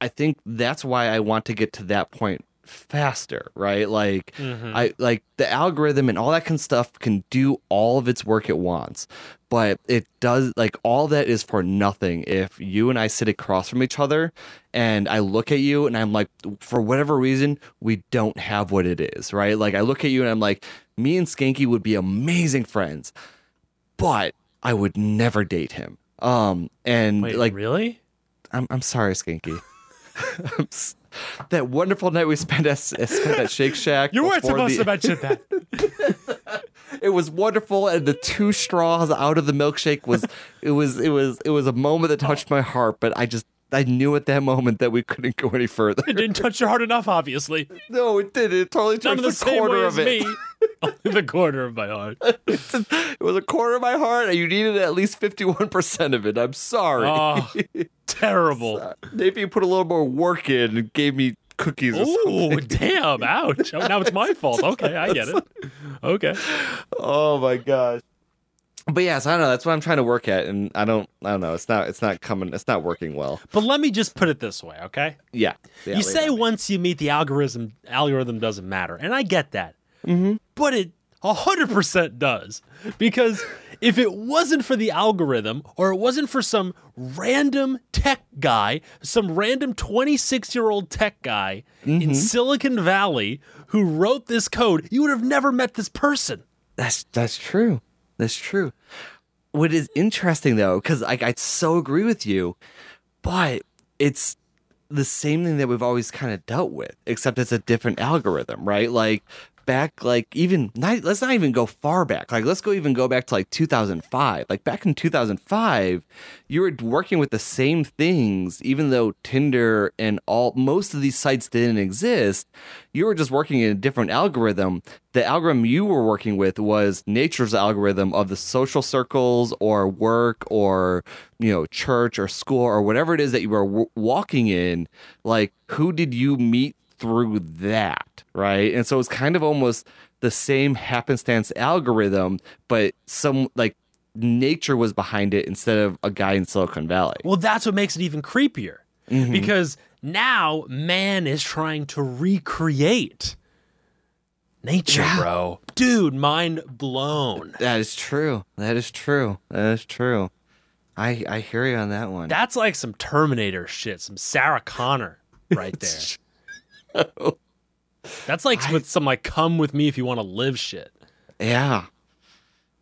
i think that's why i want to get to that point faster right like Mhm. I like the algorithm and all that kind of stuff can do all of its work at once, but it does like all that is for nothing if you and I sit across from each other and I look at you and I'm like, for whatever reason, we don't have what it is, right? Like I look at you and I'm like, me and Skanky would be amazing friends, but I would never date him. Um, and Wait, like really I'm I'm sorry, Skanky. [LAUGHS] I'm that wonderful night we spent at, spent at Shake Shack. you weren't supposed the- to mention that [LAUGHS] It was wonderful, and the two straws out of the milkshake was it was it was it was a moment that touched my heart. But I just I knew at that moment that we couldn't go any further. it didn't touch your heart enough obviously no, it didn't. It totally touched the, the same corner way of as it. me [LAUGHS] Only the corner of my heart [LAUGHS] it was a quarter of my heart, and you needed at least fifty one percent of it. I'm sorry. Oh. [LAUGHS] terrible. Maybe you put a little more work in and gave me cookies Oh, damn! Ouch! Oh, now it's my fault. Okay, I get it. Okay. Oh my gosh. But yes, I don't know. That's what I'm trying to work at, and I don't. I don't know. It's not. It's not coming. It's not working well. But let me just put it this way, okay? Yeah. yeah you say it on me. once you meet the algorithm, algorithm doesn't matter, and I get that. Mm-hmm. But it hundred percent does because if it wasn't for the algorithm, or it wasn't for some random tech guy, some random twenty-six-year-old tech guy Mm-hmm. in Silicon Valley who wrote this code, you would have never met this person. That's that's true. That's true. What is interesting though, because I, I so agree with you, but it's the same thing that we've always kind of dealt with, except it's a different algorithm, right? Like back, like even not, let's not even go far back. Like let's go even go back to like 2005. Like back in 2005, you were working with the same things, even though Tinder and all most of these sites didn't exist. You were just working in a different algorithm. The algorithm you were working with was nature's algorithm of the social circles or work or you know church or school or whatever it is that you were w- walking in. Like who did you meet through that, right? And so it's kind of almost the same happenstance algorithm, but some like nature was behind it instead of a guy in Silicon Valley. Well, that's what makes it even creepier Mm-hmm. because now man is trying to recreate nature, Yeah. bro. Dude, mind blown. That is true. That is true. That is true. I I hear you on that one. That's like some Terminator shit, some Sarah Connor right [LAUGHS] there. [LAUGHS] That's like with some like come with me if you want to live shit. Yeah.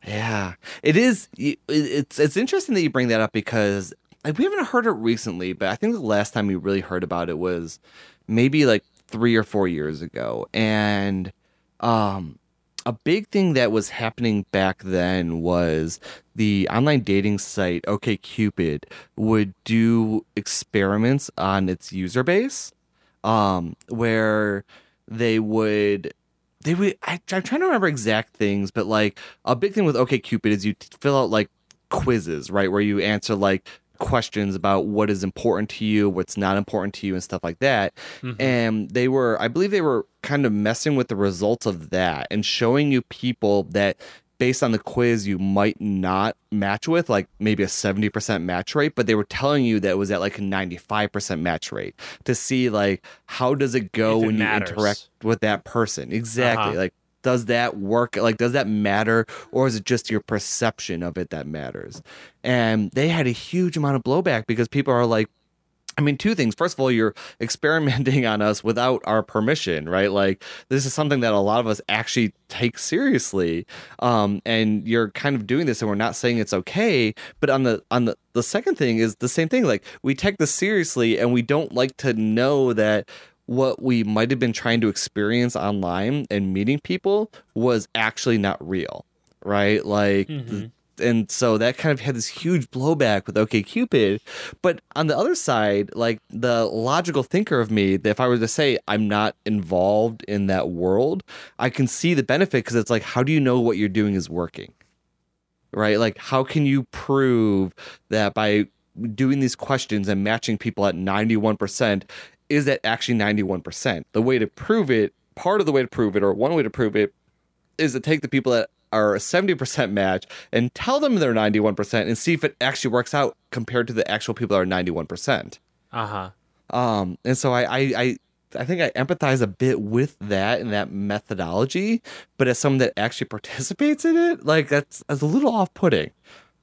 Yeah. It is it's it's interesting that you bring that up because like, we haven't heard it recently, but I think the last time we really heard about it was maybe like 3 or 4 years ago. And um a big thing that was happening back then was the online dating site OkCupid would do experiments on its user base um where they would they would I, i'm trying to remember exact things but like a big thing with OK Cupid is you fill out like quizzes right where you answer like questions about what is important to you what's not important to you and stuff like that. And they were i believe they were kind of messing with the results of that and showing you people that based on the quiz you might not match with like maybe a 70% match rate but they were telling you that it was at like a 95% match rate to see like how does it go it when you interact with that person? Exactly. Uh-huh. like does that work? Like does that matter? Or is it just your perception of it that matters? And they had a huge amount of blowback because people are like I mean, two things. First of all, you're [LAUGHS] experimenting on us without our permission, right? Like, this is something that a lot of us actually take seriously, um, and you're kind of doing this, and we're not saying it's okay. But on the on the the second thing is the same thing. Like, we take this seriously, and we don't like to know that what we might have been trying to experience online and meeting people was actually not real, right? Like. Mhm. And so that kind of had this huge blowback with OK Cupid. But on the other side, like the logical thinker of me, if I were to say I'm not involved in that world, I can see the benefit because it's like, how do you know what you're doing is working? Right? Like, how can you prove that by doing these questions and matching people at 91%, is that actually 91%? The way to prove it, part of the way to prove it, or one way to prove it, is to take the people that are a 70% match and tell them they're 91% and see if it actually works out compared to the actual people that are 91%. Uh-huh. Um, and so I, I, I, I think I empathize a bit with that and that methodology, but as someone that actually [LAUGHS] participates in it, like that's, that's a little off putting.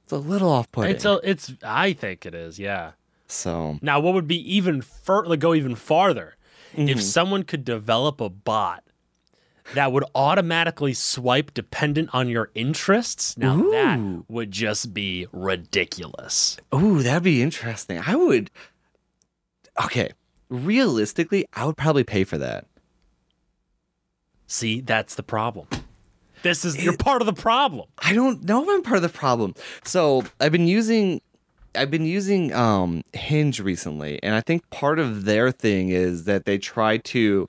It's a little off putting. It's a, it's I think it is, yeah. so, Now, what would be even fur- like go even farther Mm-hmm. if someone could develop a bot that would automatically swipe dependent on your interests? Now that would just be ridiculous. ooh, that'd be interesting. I would, okay, realistically, I would probably pay for that. See, that's the problem. This is you're part of the problem. I don't know if I'm part of the problem. So I've been using I've been using um Hinge recently, and I think part of their thing is that they try to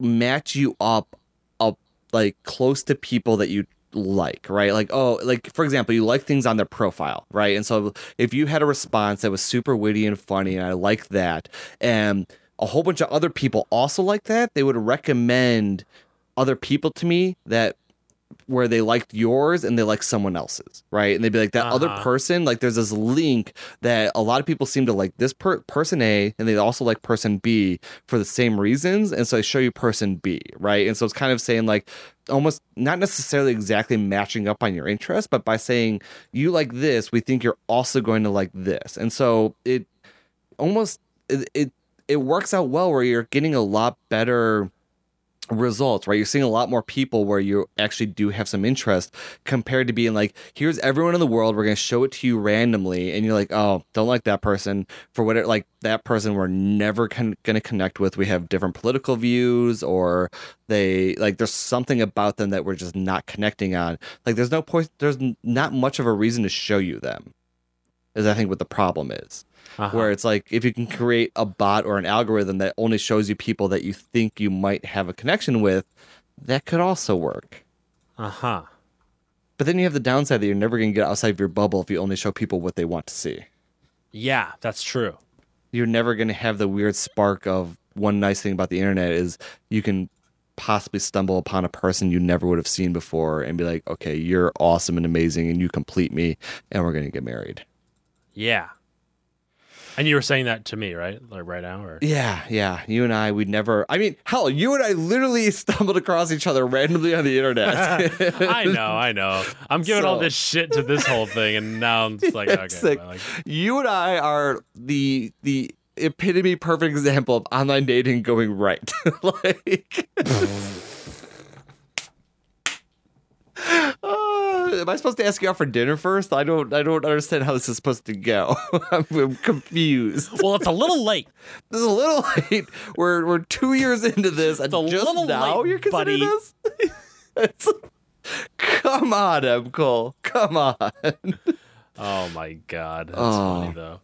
match you up up like close to people that you like, right? Like, oh, like for example, you like things on their profile, right? And so if you had a response that was super witty and funny, and I like that, and a whole bunch of other people also like that, they would recommend other people to me that where they liked yours and they like someone else's, right? And they'd be like that other Uh-huh. person, like there's this link that a lot of people seem to like this per- person A and they also like person B for the same reasons, and so I show you person B, right? And so it's kind of saying like almost not necessarily exactly matching up on your interest, but by saying you like this, we think you're also going to like this, and so it almost it it, it works out well where you're getting a lot better results, right? You're seeing a lot more people where you actually do have some interest compared to being like, here's everyone in the world, we're going to show it to you randomly. And you're like, oh, don't like that person for whatever, like that person we're never con- to connect with. We have different political views or they, like, there's something about them that we're just not connecting on. Like, there's no point, there's not much of a reason to show you them, is I think what the problem is Uh-huh. where it's like if you can create a bot or an algorithm that only shows you people that you think you might have a connection with, that could also work. Uh huh. But then you have the downside that you're never going to get outside of your bubble if you only show people what they want to see. Yeah, that's true. You're never going to have the weird spark of one nice thing about the internet is you can possibly stumble upon a person you never would have seen before and be like, okay, you're awesome and amazing and you complete me and we're going to get married. Yeah. And you were saying that to me, right? Like right now, or Yeah, yeah. You and I, we'd never. I mean, hell, you and I literally [LAUGHS] stumbled across each other randomly on the internet. [LAUGHS] I know, I know. I'm giving all this shit to this whole thing, and now I'm just like, [LAUGHS] okay, like, well, like, you and I are the the epitome perfect example of online dating going right. like, Uh, am I supposed to ask you out for dinner first? I don't. I don't understand how this is supposed to go. [LAUGHS] I'm, I'm confused. well, it's a little late. [LAUGHS] This is a little late. We're we're two years into this, and just now late, you're considering buddy. this. [LAUGHS] Come on, M. Cole. Come on. Oh my god, that's Oh. funny though.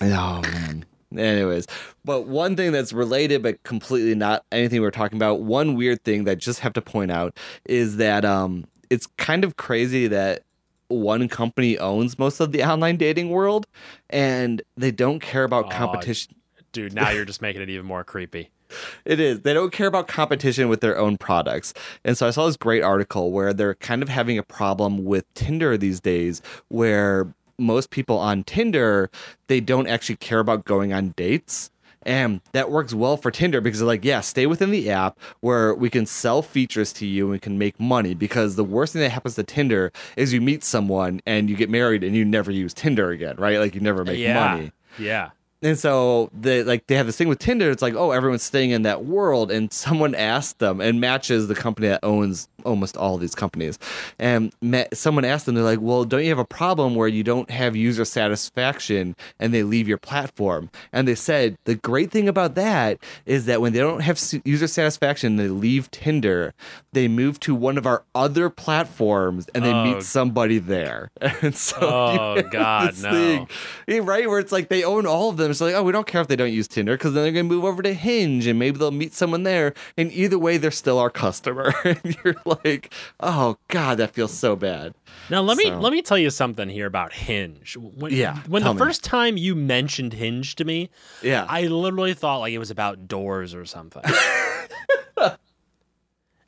Oh man. Anyways, but one thing that's related but completely not anything we're talking about, one weird thing that I just have to point out is that um it's kind of crazy that one company owns most of the online dating world and they don't care about Aw. competition. Dude, now you're [LAUGHS] just making it even more creepy. It is. They don't care about competition with their own products. And so I saw this great article where they're kind of having a problem with Tinder these days where most people on Tinder, they don't actually care about going on dates. And that works well for Tinder because they're like, yeah, stay within the app where we can sell features to you and we can make money. Because the worst thing that happens to Tinder is you meet someone and you get married and you never use Tinder again, right? Like you never make yeah. money. Yeah. And so they like they have this thing with Tinder. It's like, oh, everyone's staying in that world. And someone asked them, and matches the company that owns almost all these companies. And ma- someone asked them, they're like, well, don't you have a problem where you don't have user satisfaction and they leave your platform? And they said the great thing about that is that when they don't have user satisfaction, they leave Tinder. They move to one of our other platforms and they Oh. meet somebody there. [LAUGHS] And so Oh, God, no. thing eh, right? Where it's like they own all of them. It's like, oh, we don't care if they don't use Tinder because then they're going to move over to Hinge and maybe they'll meet someone there. And either way, they're still our customer. [LAUGHS] and you're like, [LAUGHS] oh, God, that feels so bad. Now let me let me tell you something here about Hinge. When, Yeah, When the me. first time you mentioned Hinge to me, Yeah. I literally thought like it was about doors or something. [LAUGHS]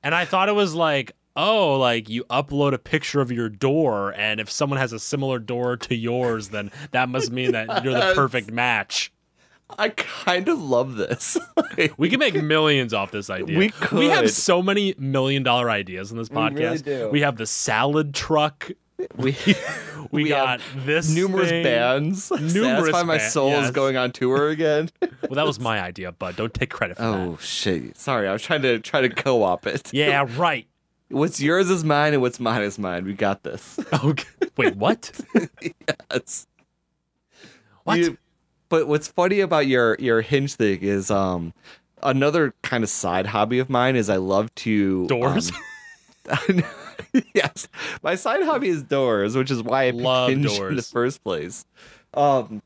and I thought it was like, oh, like you upload a picture of your door, and if someone has a similar door to yours, then that must mean that you're the perfect match. I kind of love this. [LAUGHS] We can make millions off this idea. We could. We have so many million dollar ideas in this We really podcast. do. We have the salad truck. we [LAUGHS] We, We got this numerous thing. bands. [LAUGHS] Numerous Satisfy My ba- Soul yes. is going on tour again. Well, that was my idea, bud. Don't take credit for oh, that. oh, shit. Sorry. I was trying to try to co op it. Yeah, right. What's yours is mine and what's mine is mine. We got this. Okay. Wait, what? Yes. What? You- but what's funny about your your hinge thing is um another kind of side hobby of mine is I love to Doors? um, [LAUGHS] yes, my side hobby is doors, which is why I picked Love Hinge in the first place. Um,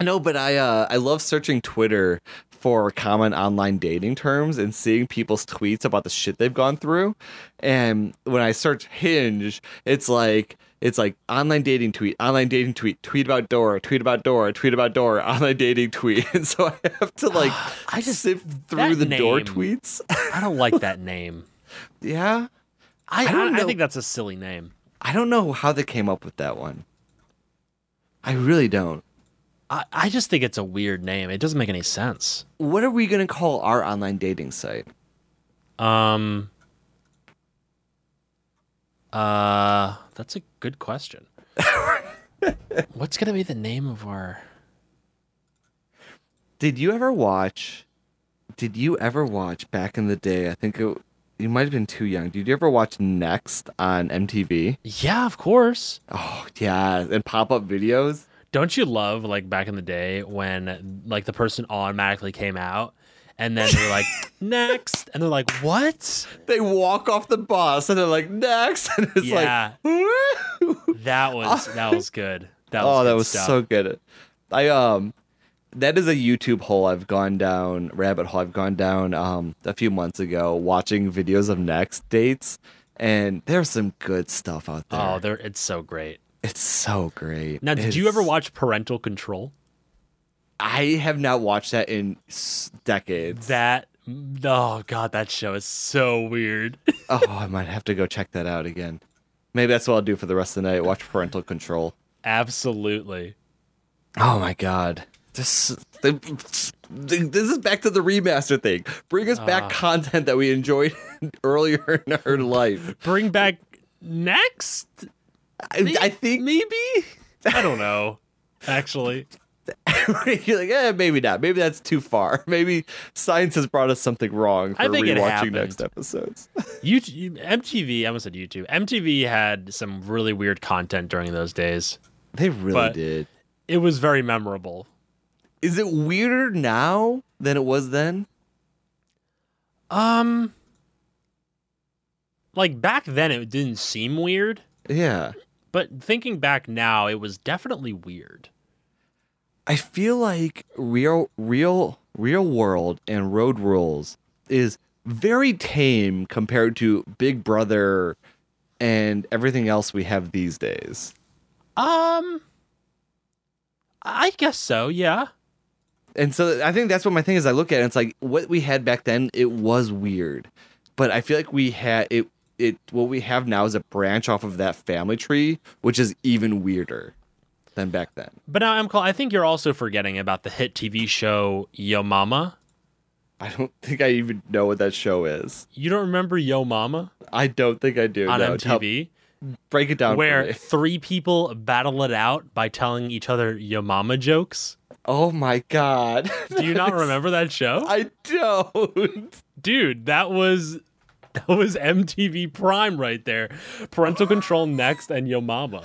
No, but I uh, I love searching Twitter for common online dating terms and seeing people's tweets about the shit they've gone through. And when I search Hinge, it's like it's like online dating tweet, online dating tweet, tweet about door, tweet about door, tweet about door, [LAUGHS] online dating tweet. And [LAUGHS] so I have to like [SIGHS] I just- sift through the door tweets. [LAUGHS] I don't like that name. yeah. I, I I, don't I know. think that's a silly name. I don't know how they came up with that one. I really don't. I, I just think it's a weird name. It doesn't make any sense. What are we going to call our online dating site? Um. Uh, that's a good question. [LAUGHS] What's gonna be the name of our? Did you ever watch? Did you ever watch back in the day? I think it, you might have been too young. Did you ever watch Next on MTV? Yeah, of course. Oh yeah, and pop up videos. Don't you love like back in the day when like the person automatically came out and then they're like [LAUGHS] next and they're like what? They walk off the bus and they're like next, [LAUGHS] and it's Yeah. like, That was [LAUGHS] that was good. That was oh, that was stuff. so good. I um, that is a YouTube hole I've gone down, rabbit hole I've gone down um a few months ago, watching videos of next dates, and there's some good stuff out there. Oh, there it's so great. It's so great. Now, did you ever watch Parental Control? I have not watched that in s- decades. That oh god, that show is so weird. [LAUGHS] oh, I might have to go check that out again. Maybe that's what I'll do for the rest of the night. Watch Parental Control. Absolutely. Oh my god. This this is back to the remaster thing. Bring us back Ah. content that we enjoyed [LAUGHS] earlier in our life. Bring back next? I, I think maybe. I don't know. Actually, [LAUGHS] you're like, eh, maybe not. Maybe that's too far. [LAUGHS] Maybe science has brought us something wrong for I think rewatching next episodes. [LAUGHS] YouTube, MTV. I almost said YouTube. MTV had some really weird content during those days. they really But- did. It was very memorable. Is it weirder now than it was then? Um, like back then, it didn't seem weird, Yeah. but thinking back now, it was definitely weird. I feel like real real real world and road rules is very tame compared to Big Brother and everything else we have these days. Um, I guess so. Yeah. And so I think that's what my thing is. I look at it, it's like what we had back then. It was weird, but I feel like we had it. It what we have now is a branch off of that family tree, which is even weirder than back then. But now, I'm I think you're also forgetting about the hit TV show Yo Mama. I don't think I even know what that show is. You don't remember Yo Mama I don't think I do. on no. Tell- MTV, break it down. for where me. three people battle it out by telling each other Yo Mama jokes? Oh my god. Do you not [LAUGHS] remember that show? I don't. Dude, that was that was MTV Prime right there. Parental Control Next and Yo Mama.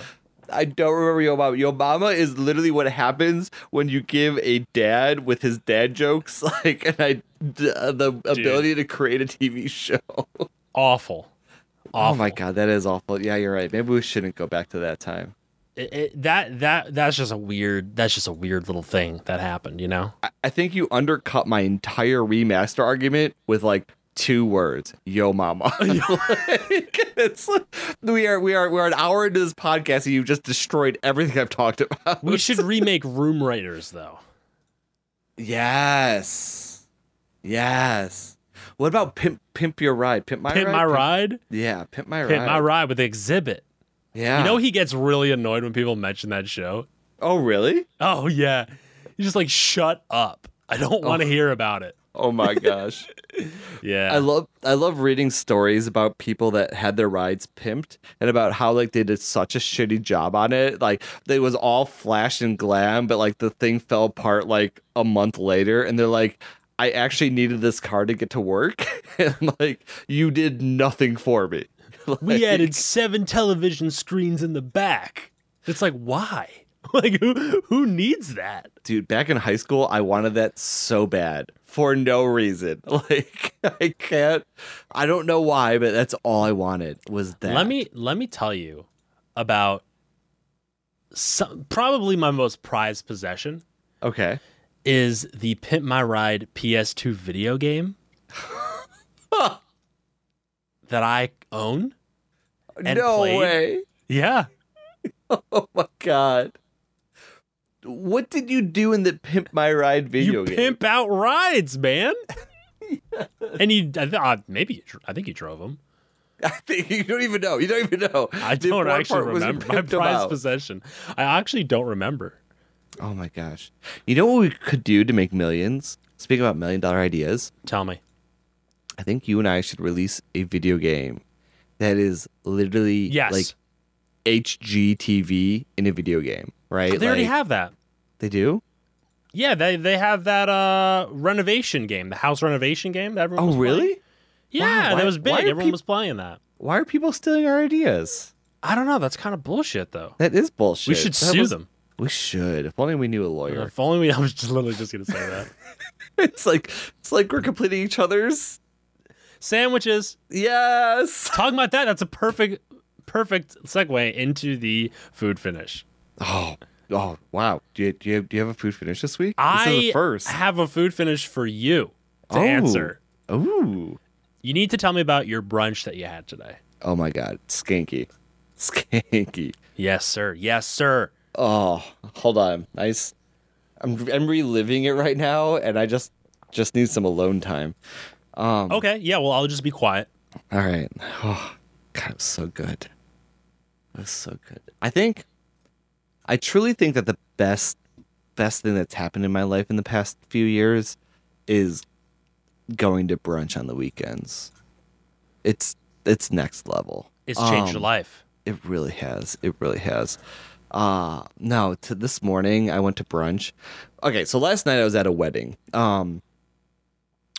I don't remember Yo Mama. Yo Mama is literally what happens when you give a dad with his dad jokes [LAUGHS] like and I uh, the ability to create a TV show. Awful. [LAUGHS] Awful. Oh my god, that is awful. Yeah, you're right. Maybe we shouldn't go back to that time. It- it- that that that's just a weird that's just a weird little thing that happened, you know? I, I think you undercut my entire remaster argument with like two words yo mama [LAUGHS] [LAUGHS] it's, we are we are we're an hour into this podcast and you've just destroyed everything i've talked about We should [LAUGHS] remake Room Raiders though. Yes. Yes. What about pimp pimp your ride? Pimp my Pimp ride. My Ride? Yeah, pimp my Pimp ride. My Ride with the Xzibit. Yeah. You know he gets really annoyed when people mention that show. oh really? Oh yeah. He's just like shut up. I don't want to oh. hear about it. Oh my gosh. [LAUGHS] Yeah. I love I love reading stories about people that had their rides pimped and about how like they did such a shitty job on it. Like it was all flash and glam, but like the thing fell apart like a month later and they're like I actually needed this car to get to work [LAUGHS] and like you did nothing for me. [LAUGHS] we added seven television screens in the back. It's like why? [LAUGHS] Like who who needs that? dude back in high school i wanted that so bad for no reason [LAUGHS] like i can't i don't know why but that's all i wanted was that Let me let me tell you about some, probably my most prized possession Okay. is the Pimp My Ride PS2 video game [LAUGHS] that I own. No played? way. Yeah. Oh my god. What did you do in the Pimp My Ride video you game? pimp out rides, man. [LAUGHS] and you, I th- uh, maybe you, I think you drove them. [LAUGHS] I think you don't even know. You don't even know. I The don't actually part was you remember my prized possession. I actually don't remember. Oh my gosh. You know what we could do to make millions? Speaking about million dollar ideas, Tell me. I think you and I should release a video game that is literally Yes. like HGTV in a video game, right? They already have that. They do? Yeah, they they have that uh renovation game, the house renovation game that everyone Oh, was playing. really? Yeah, Wow, why- that was big. Everyone was playing that. Why are people stealing our ideas? I don't know. That's kind of bullshit, though. That is bullshit. we should That sue was- them. We should. If only we knew a lawyer. If only we. [LAUGHS] I was just literally just gonna say that. [LAUGHS] it's like it's like we're completing each other's. Sandwiches. Yes. Talking about that, that's a perfect, perfect segue into the food finish. Oh. Oh wow! Do you, do you, do you have a food finish this week? I this is first. have a food finish for you to Oh. answer. Ooh! You need to tell me about your brunch that you had today. Oh my god! Skanky, skanky. Yes, sir. Yes, sir. Oh, hold on. Nice. I'm I'm reliving it right now, and I just just need some alone time. Um. Okay. Yeah. Well, I'll just be quiet. All right. Oh, God, it was so good. It was so good. I think, I truly think that the best, best thing that's happened in my life in the past few years is going to brunch on the weekends. It's it's next level. It's changed your Um, life. It really has. It really has. Uh no, to this morning I went to brunch. Okay, so last night I was at a wedding. Um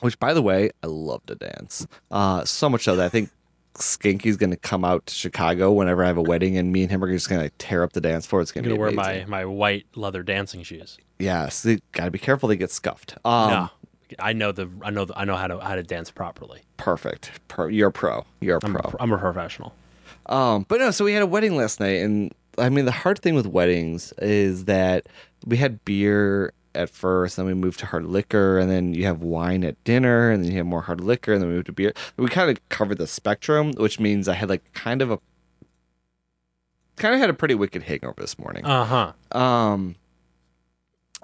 which by the way, I love to dance. Uh so much so that I think Skanky's gonna come out to Chicago whenever I have a wedding and me and him are just gonna like, tear up the dance floor. It's I'm gonna, gonna be wear amazing. my my white leather dancing shoes. Yes, you gotta be careful they get scuffed. Um no, I know the I know the, I know how to how to dance properly. perfect. Pro, you're a pro. You're a I'm pro. a, I'm a professional. Um, but no, so we had a wedding last night, and I mean, the hard thing with weddings is that we had beer at first, then we moved to hard liquor, and then you have wine at dinner, and then you have more hard liquor, and then we moved to beer. We kind of covered the spectrum, which means I had like kind of a kind of had a pretty wicked hangover this morning. Uh huh. Um,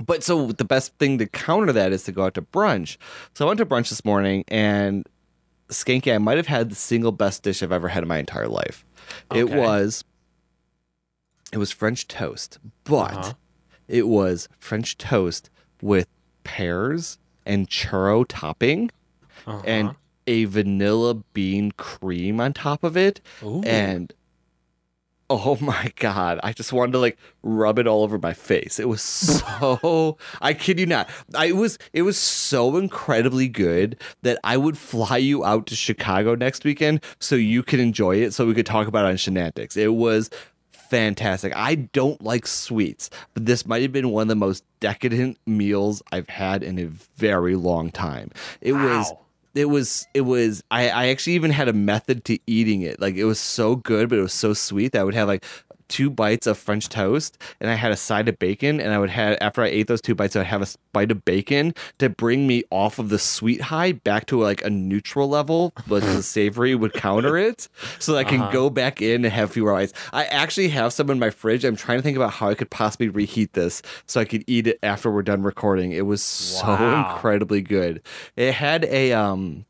but so the best thing to counter that is to go out to brunch. So I went to brunch this morning, and Skanky, I might have had the single best dish I've ever had in my entire life. It was, it was French toast, but Uh-huh. It was French toast with pears and churro topping Uh-huh. and a vanilla bean cream on top of it Ooh. and oh my god i just wanted to like rub it all over my face it was [LAUGHS] so i kid you not i it was it was so incredibly good that i would fly you out to chicago next weekend so you could enjoy it so we could talk about it on shenanigans it was fantastic. I don't like sweets but this might have been one of the most decadent meals i've had in a very long time. It was it was it was I, I actually even had a method to eating it. Like it was so good but it was so sweet that i would have like two bites of french toast and i had a side of bacon and i would have after i ate those two bites i'd have a bite of bacon to bring me off of the sweet high back to like a neutral level but the [LAUGHS] savory would counter it so that i can Uh-huh. go back in and have fewer bites i actually have some in my fridge i'm trying to think about how i could possibly reheat this so i could eat it after we're done recording it was so Wow. incredibly good it had a um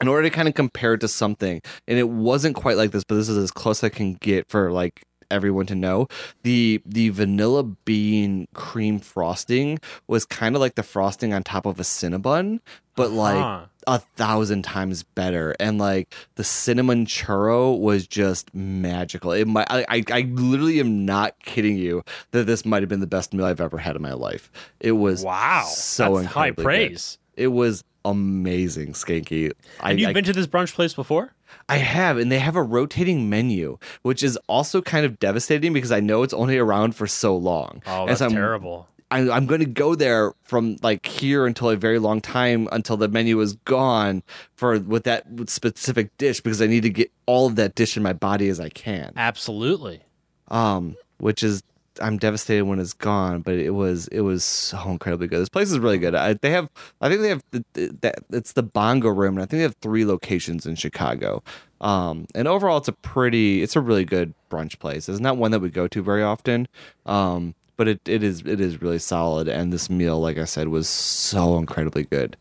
in order to kind of compare it to something, and it wasn't quite like this, but this is as close I can get for like everyone to know. The the vanilla bean cream frosting was kind of like the frosting on top of a cinnabon, but like Huh. a thousand times better. And like the cinnamon churro was just magical. It might I, I, I literally am not kidding you that this might have been the best meal I've ever had in my life. It was Wow. so high incredibly good. praise. It was amazing, Skanky. I, And you've I, been to this brunch place before? I have, and they have a rotating menu, which is also kind of devastating because I know it's only around for so long. Oh, that's so terrible. I, I'm going to go there from like here until a very long time until the menu is gone for with that specific dish because I need to get all of that dish in my body as I can. Absolutely. Um, which is I'm devastated when it's gone, but it was it was so incredibly good. This place is really good. I, they have I think they have the, the, that it's the Bongo Room, and I think they have three locations in Chicago. Um, and overall, it's a pretty it's a really good brunch place. It's not one that we go to very often. Um, but it, it is it is really solid, and this meal, like I said, was so incredibly good.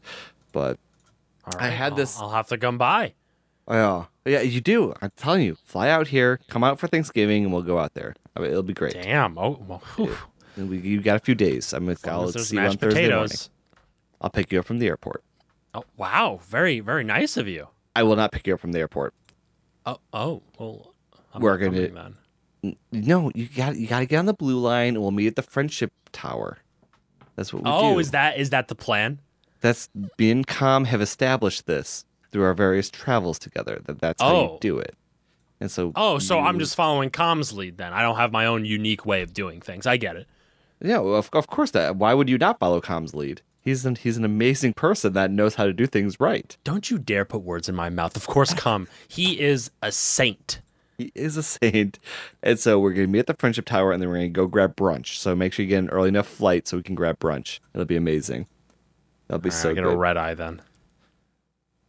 But All I had I'll- this- I'll have to come by. Yeah, yeah, you do. I'm telling you, fly out here, come out for Thanksgiving, and we'll go out there. I mean, it'll be great. Damn. Oh, well, whew. We, you got a few days. I'm gonna long I'll see you on Thursday morning. I'll pick you up from the airport. Oh, wow. Very, very nice of you. I will not pick you up from the airport. Oh, oh. Well, I'm We're gonna- then. No, you got you got to get on the blue line, and we'll meet at the Friendship Tower. That's what we oh, do. Oh, is that is that the plan? that's me and Com have established this through our various travels together. That that's how you Oh. do it. And so Oh, so I'm just following Com's lead then. I don't have my own unique way of doing things. I get it. yeah, well, of, of course that. Why would you not follow Com's lead? He's an he's an amazing person that knows how to do things right. Don't you dare put words in my mouth. Of course, Com. He is a saint. He is a saint. And so we're going to meet at the Friendship Tower and then we're going to go grab brunch. So make sure you get an early enough flight so we can grab brunch. It'll be amazing. That'll be All right, so I get good. a red eye then.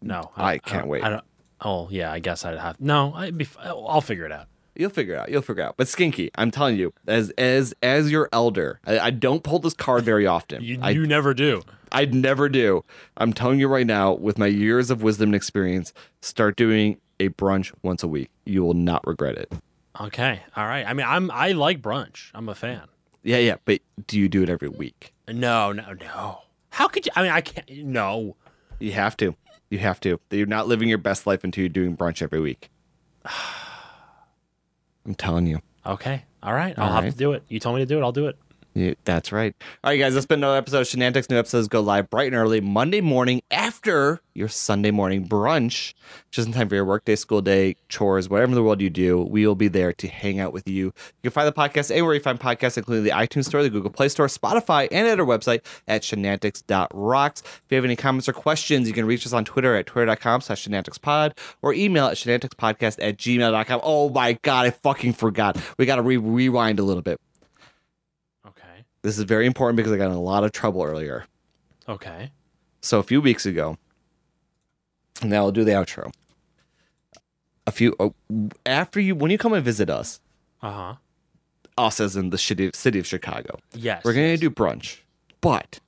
No, I can't don't- wait. I don't. Oh yeah, I guess I'd have. No, I'd be. I'll figure it out. You'll figure it out. You'll figure it out. But Skanky, I'm telling you, as as as your elder, I, I don't pull this card very often. You, I you never do. I'd never do. I'm telling you right now, with my years of wisdom and experience, start doing a brunch once a week. You will not regret it. Okay, all right. I mean, I'm. I like brunch. I'm a fan. Yeah, yeah. But do you do it every week? No, no, no. How could you? I mean, I can't. No. You have to. You have to. You're not living your best life until you're doing brunch every week. [SIGHS] I'm telling you. Okay. All right. I'll have to do it. You told me to do it. I'll do it. Yeah, that's right. All right, guys, that's been another episode of Shenantics. New episodes go live bright and early Monday morning after your Sunday morning brunch, just in time for your workday, school day, chores, whatever in the world you do. We will be there to hang out with you. You can find the podcast anywhere you find podcasts, including the iTunes Store, the Google Play Store, Spotify, and at our website at shenantics.rocks. If you have any comments or questions, you can reach us on Twitter at twitter.com slash shenanticspod or email at shenanticspodcast at gmail.com. Oh my God, I fucking forgot. We got to re- rewind a little bit. This is very important because I got in a lot of trouble earlier. Okay. So a few weeks ago, now I'll do the outro. A few oh, after you when you come and visit us, Uh huh. us as in the city, city of Chicago, Yes. we're going yes. to do brunch. But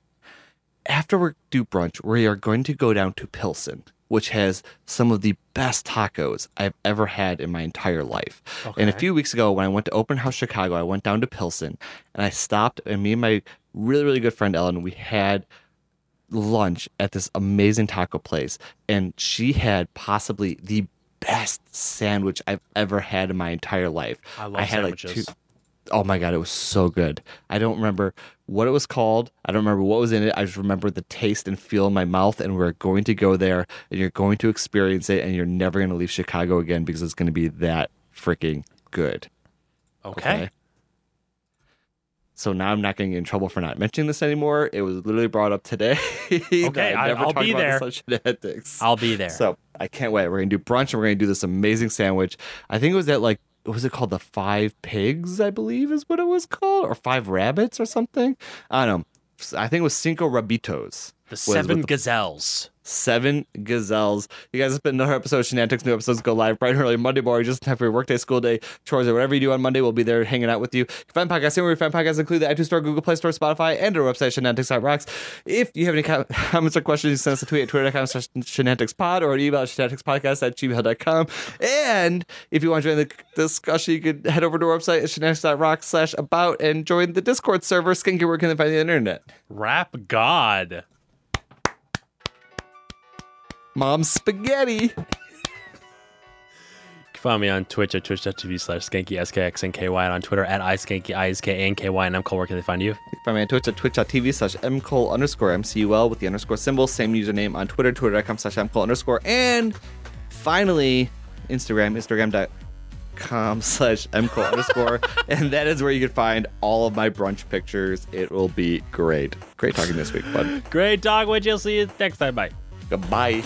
after we do brunch, we are going to go down to Pilsen, which has some of the best tacos I've ever had in my entire life. And a few weeks ago, when I went to Open House Chicago, I went down to Pilsen and I stopped, and me and my really, really good friend Ellen, we had lunch at this amazing taco place. And she had possibly the best sandwich I've ever had in my entire life. I love had sandwiches. like two oh my god, it was so good. I don't remember what it was called. I don't remember what was in it. I just remember the taste and feel in my mouth. And we're going to go there, and you're going to experience it, and you're never going to leave Chicago again because it's going to be that freaking good. Okay. So now I'm not going to get in trouble for not mentioning this anymore. It was literally brought up today. [LAUGHS] Okay, I- I'll be there. I'll be there. So I can't wait. We're gonna do brunch and we're gonna do this amazing sandwich. I think it was at like what was it called? The Five Pigs, I believe is what it was called, or Five Rabbits or something. I don't know. I think it was Cinco Rabitos. The seven the- gazelles. Seven gazelles. You guys, it's been another episode of Shenantics. New episodes go live bright and early Monday morning, just in time for your workday, school day, chores, or whatever you do on Monday. We'll be there hanging out with you. You find podcasts anywhere you find podcasts, include the iTunes Store, Google Play Store, Spotify, and our website, shenantics.rocks. If you have any comments or questions, you send us a tweet at twitter.com slash or an email at shenanticspodcast at gmail.com. And if you want to join the discussion, you can head over to our website at shenantics.rocks slash about and join the Discord server. Skanky, where can they find the internet? Rap God. Mom Spaghetti. You can find me on Twitch at twitch.tv slash skanky, S-K-X-N-K-Y, and on Twitter at iskanky, I-S-K-A-N-K-Y, and M. Cole. Where can they find you? You can find me on Twitch at twitch.tv slash mcole underscore mcul with the underscore symbol. Same username on Twitter, twitter.com slash mcole underscore. And finally, Instagram, instagram.com slash mcole underscore. [LAUGHS] And that is where you can find all of my brunch pictures. It will be great. Great talking this week, bud. Great dog. which you'll see you next time. Bye. Goodbye.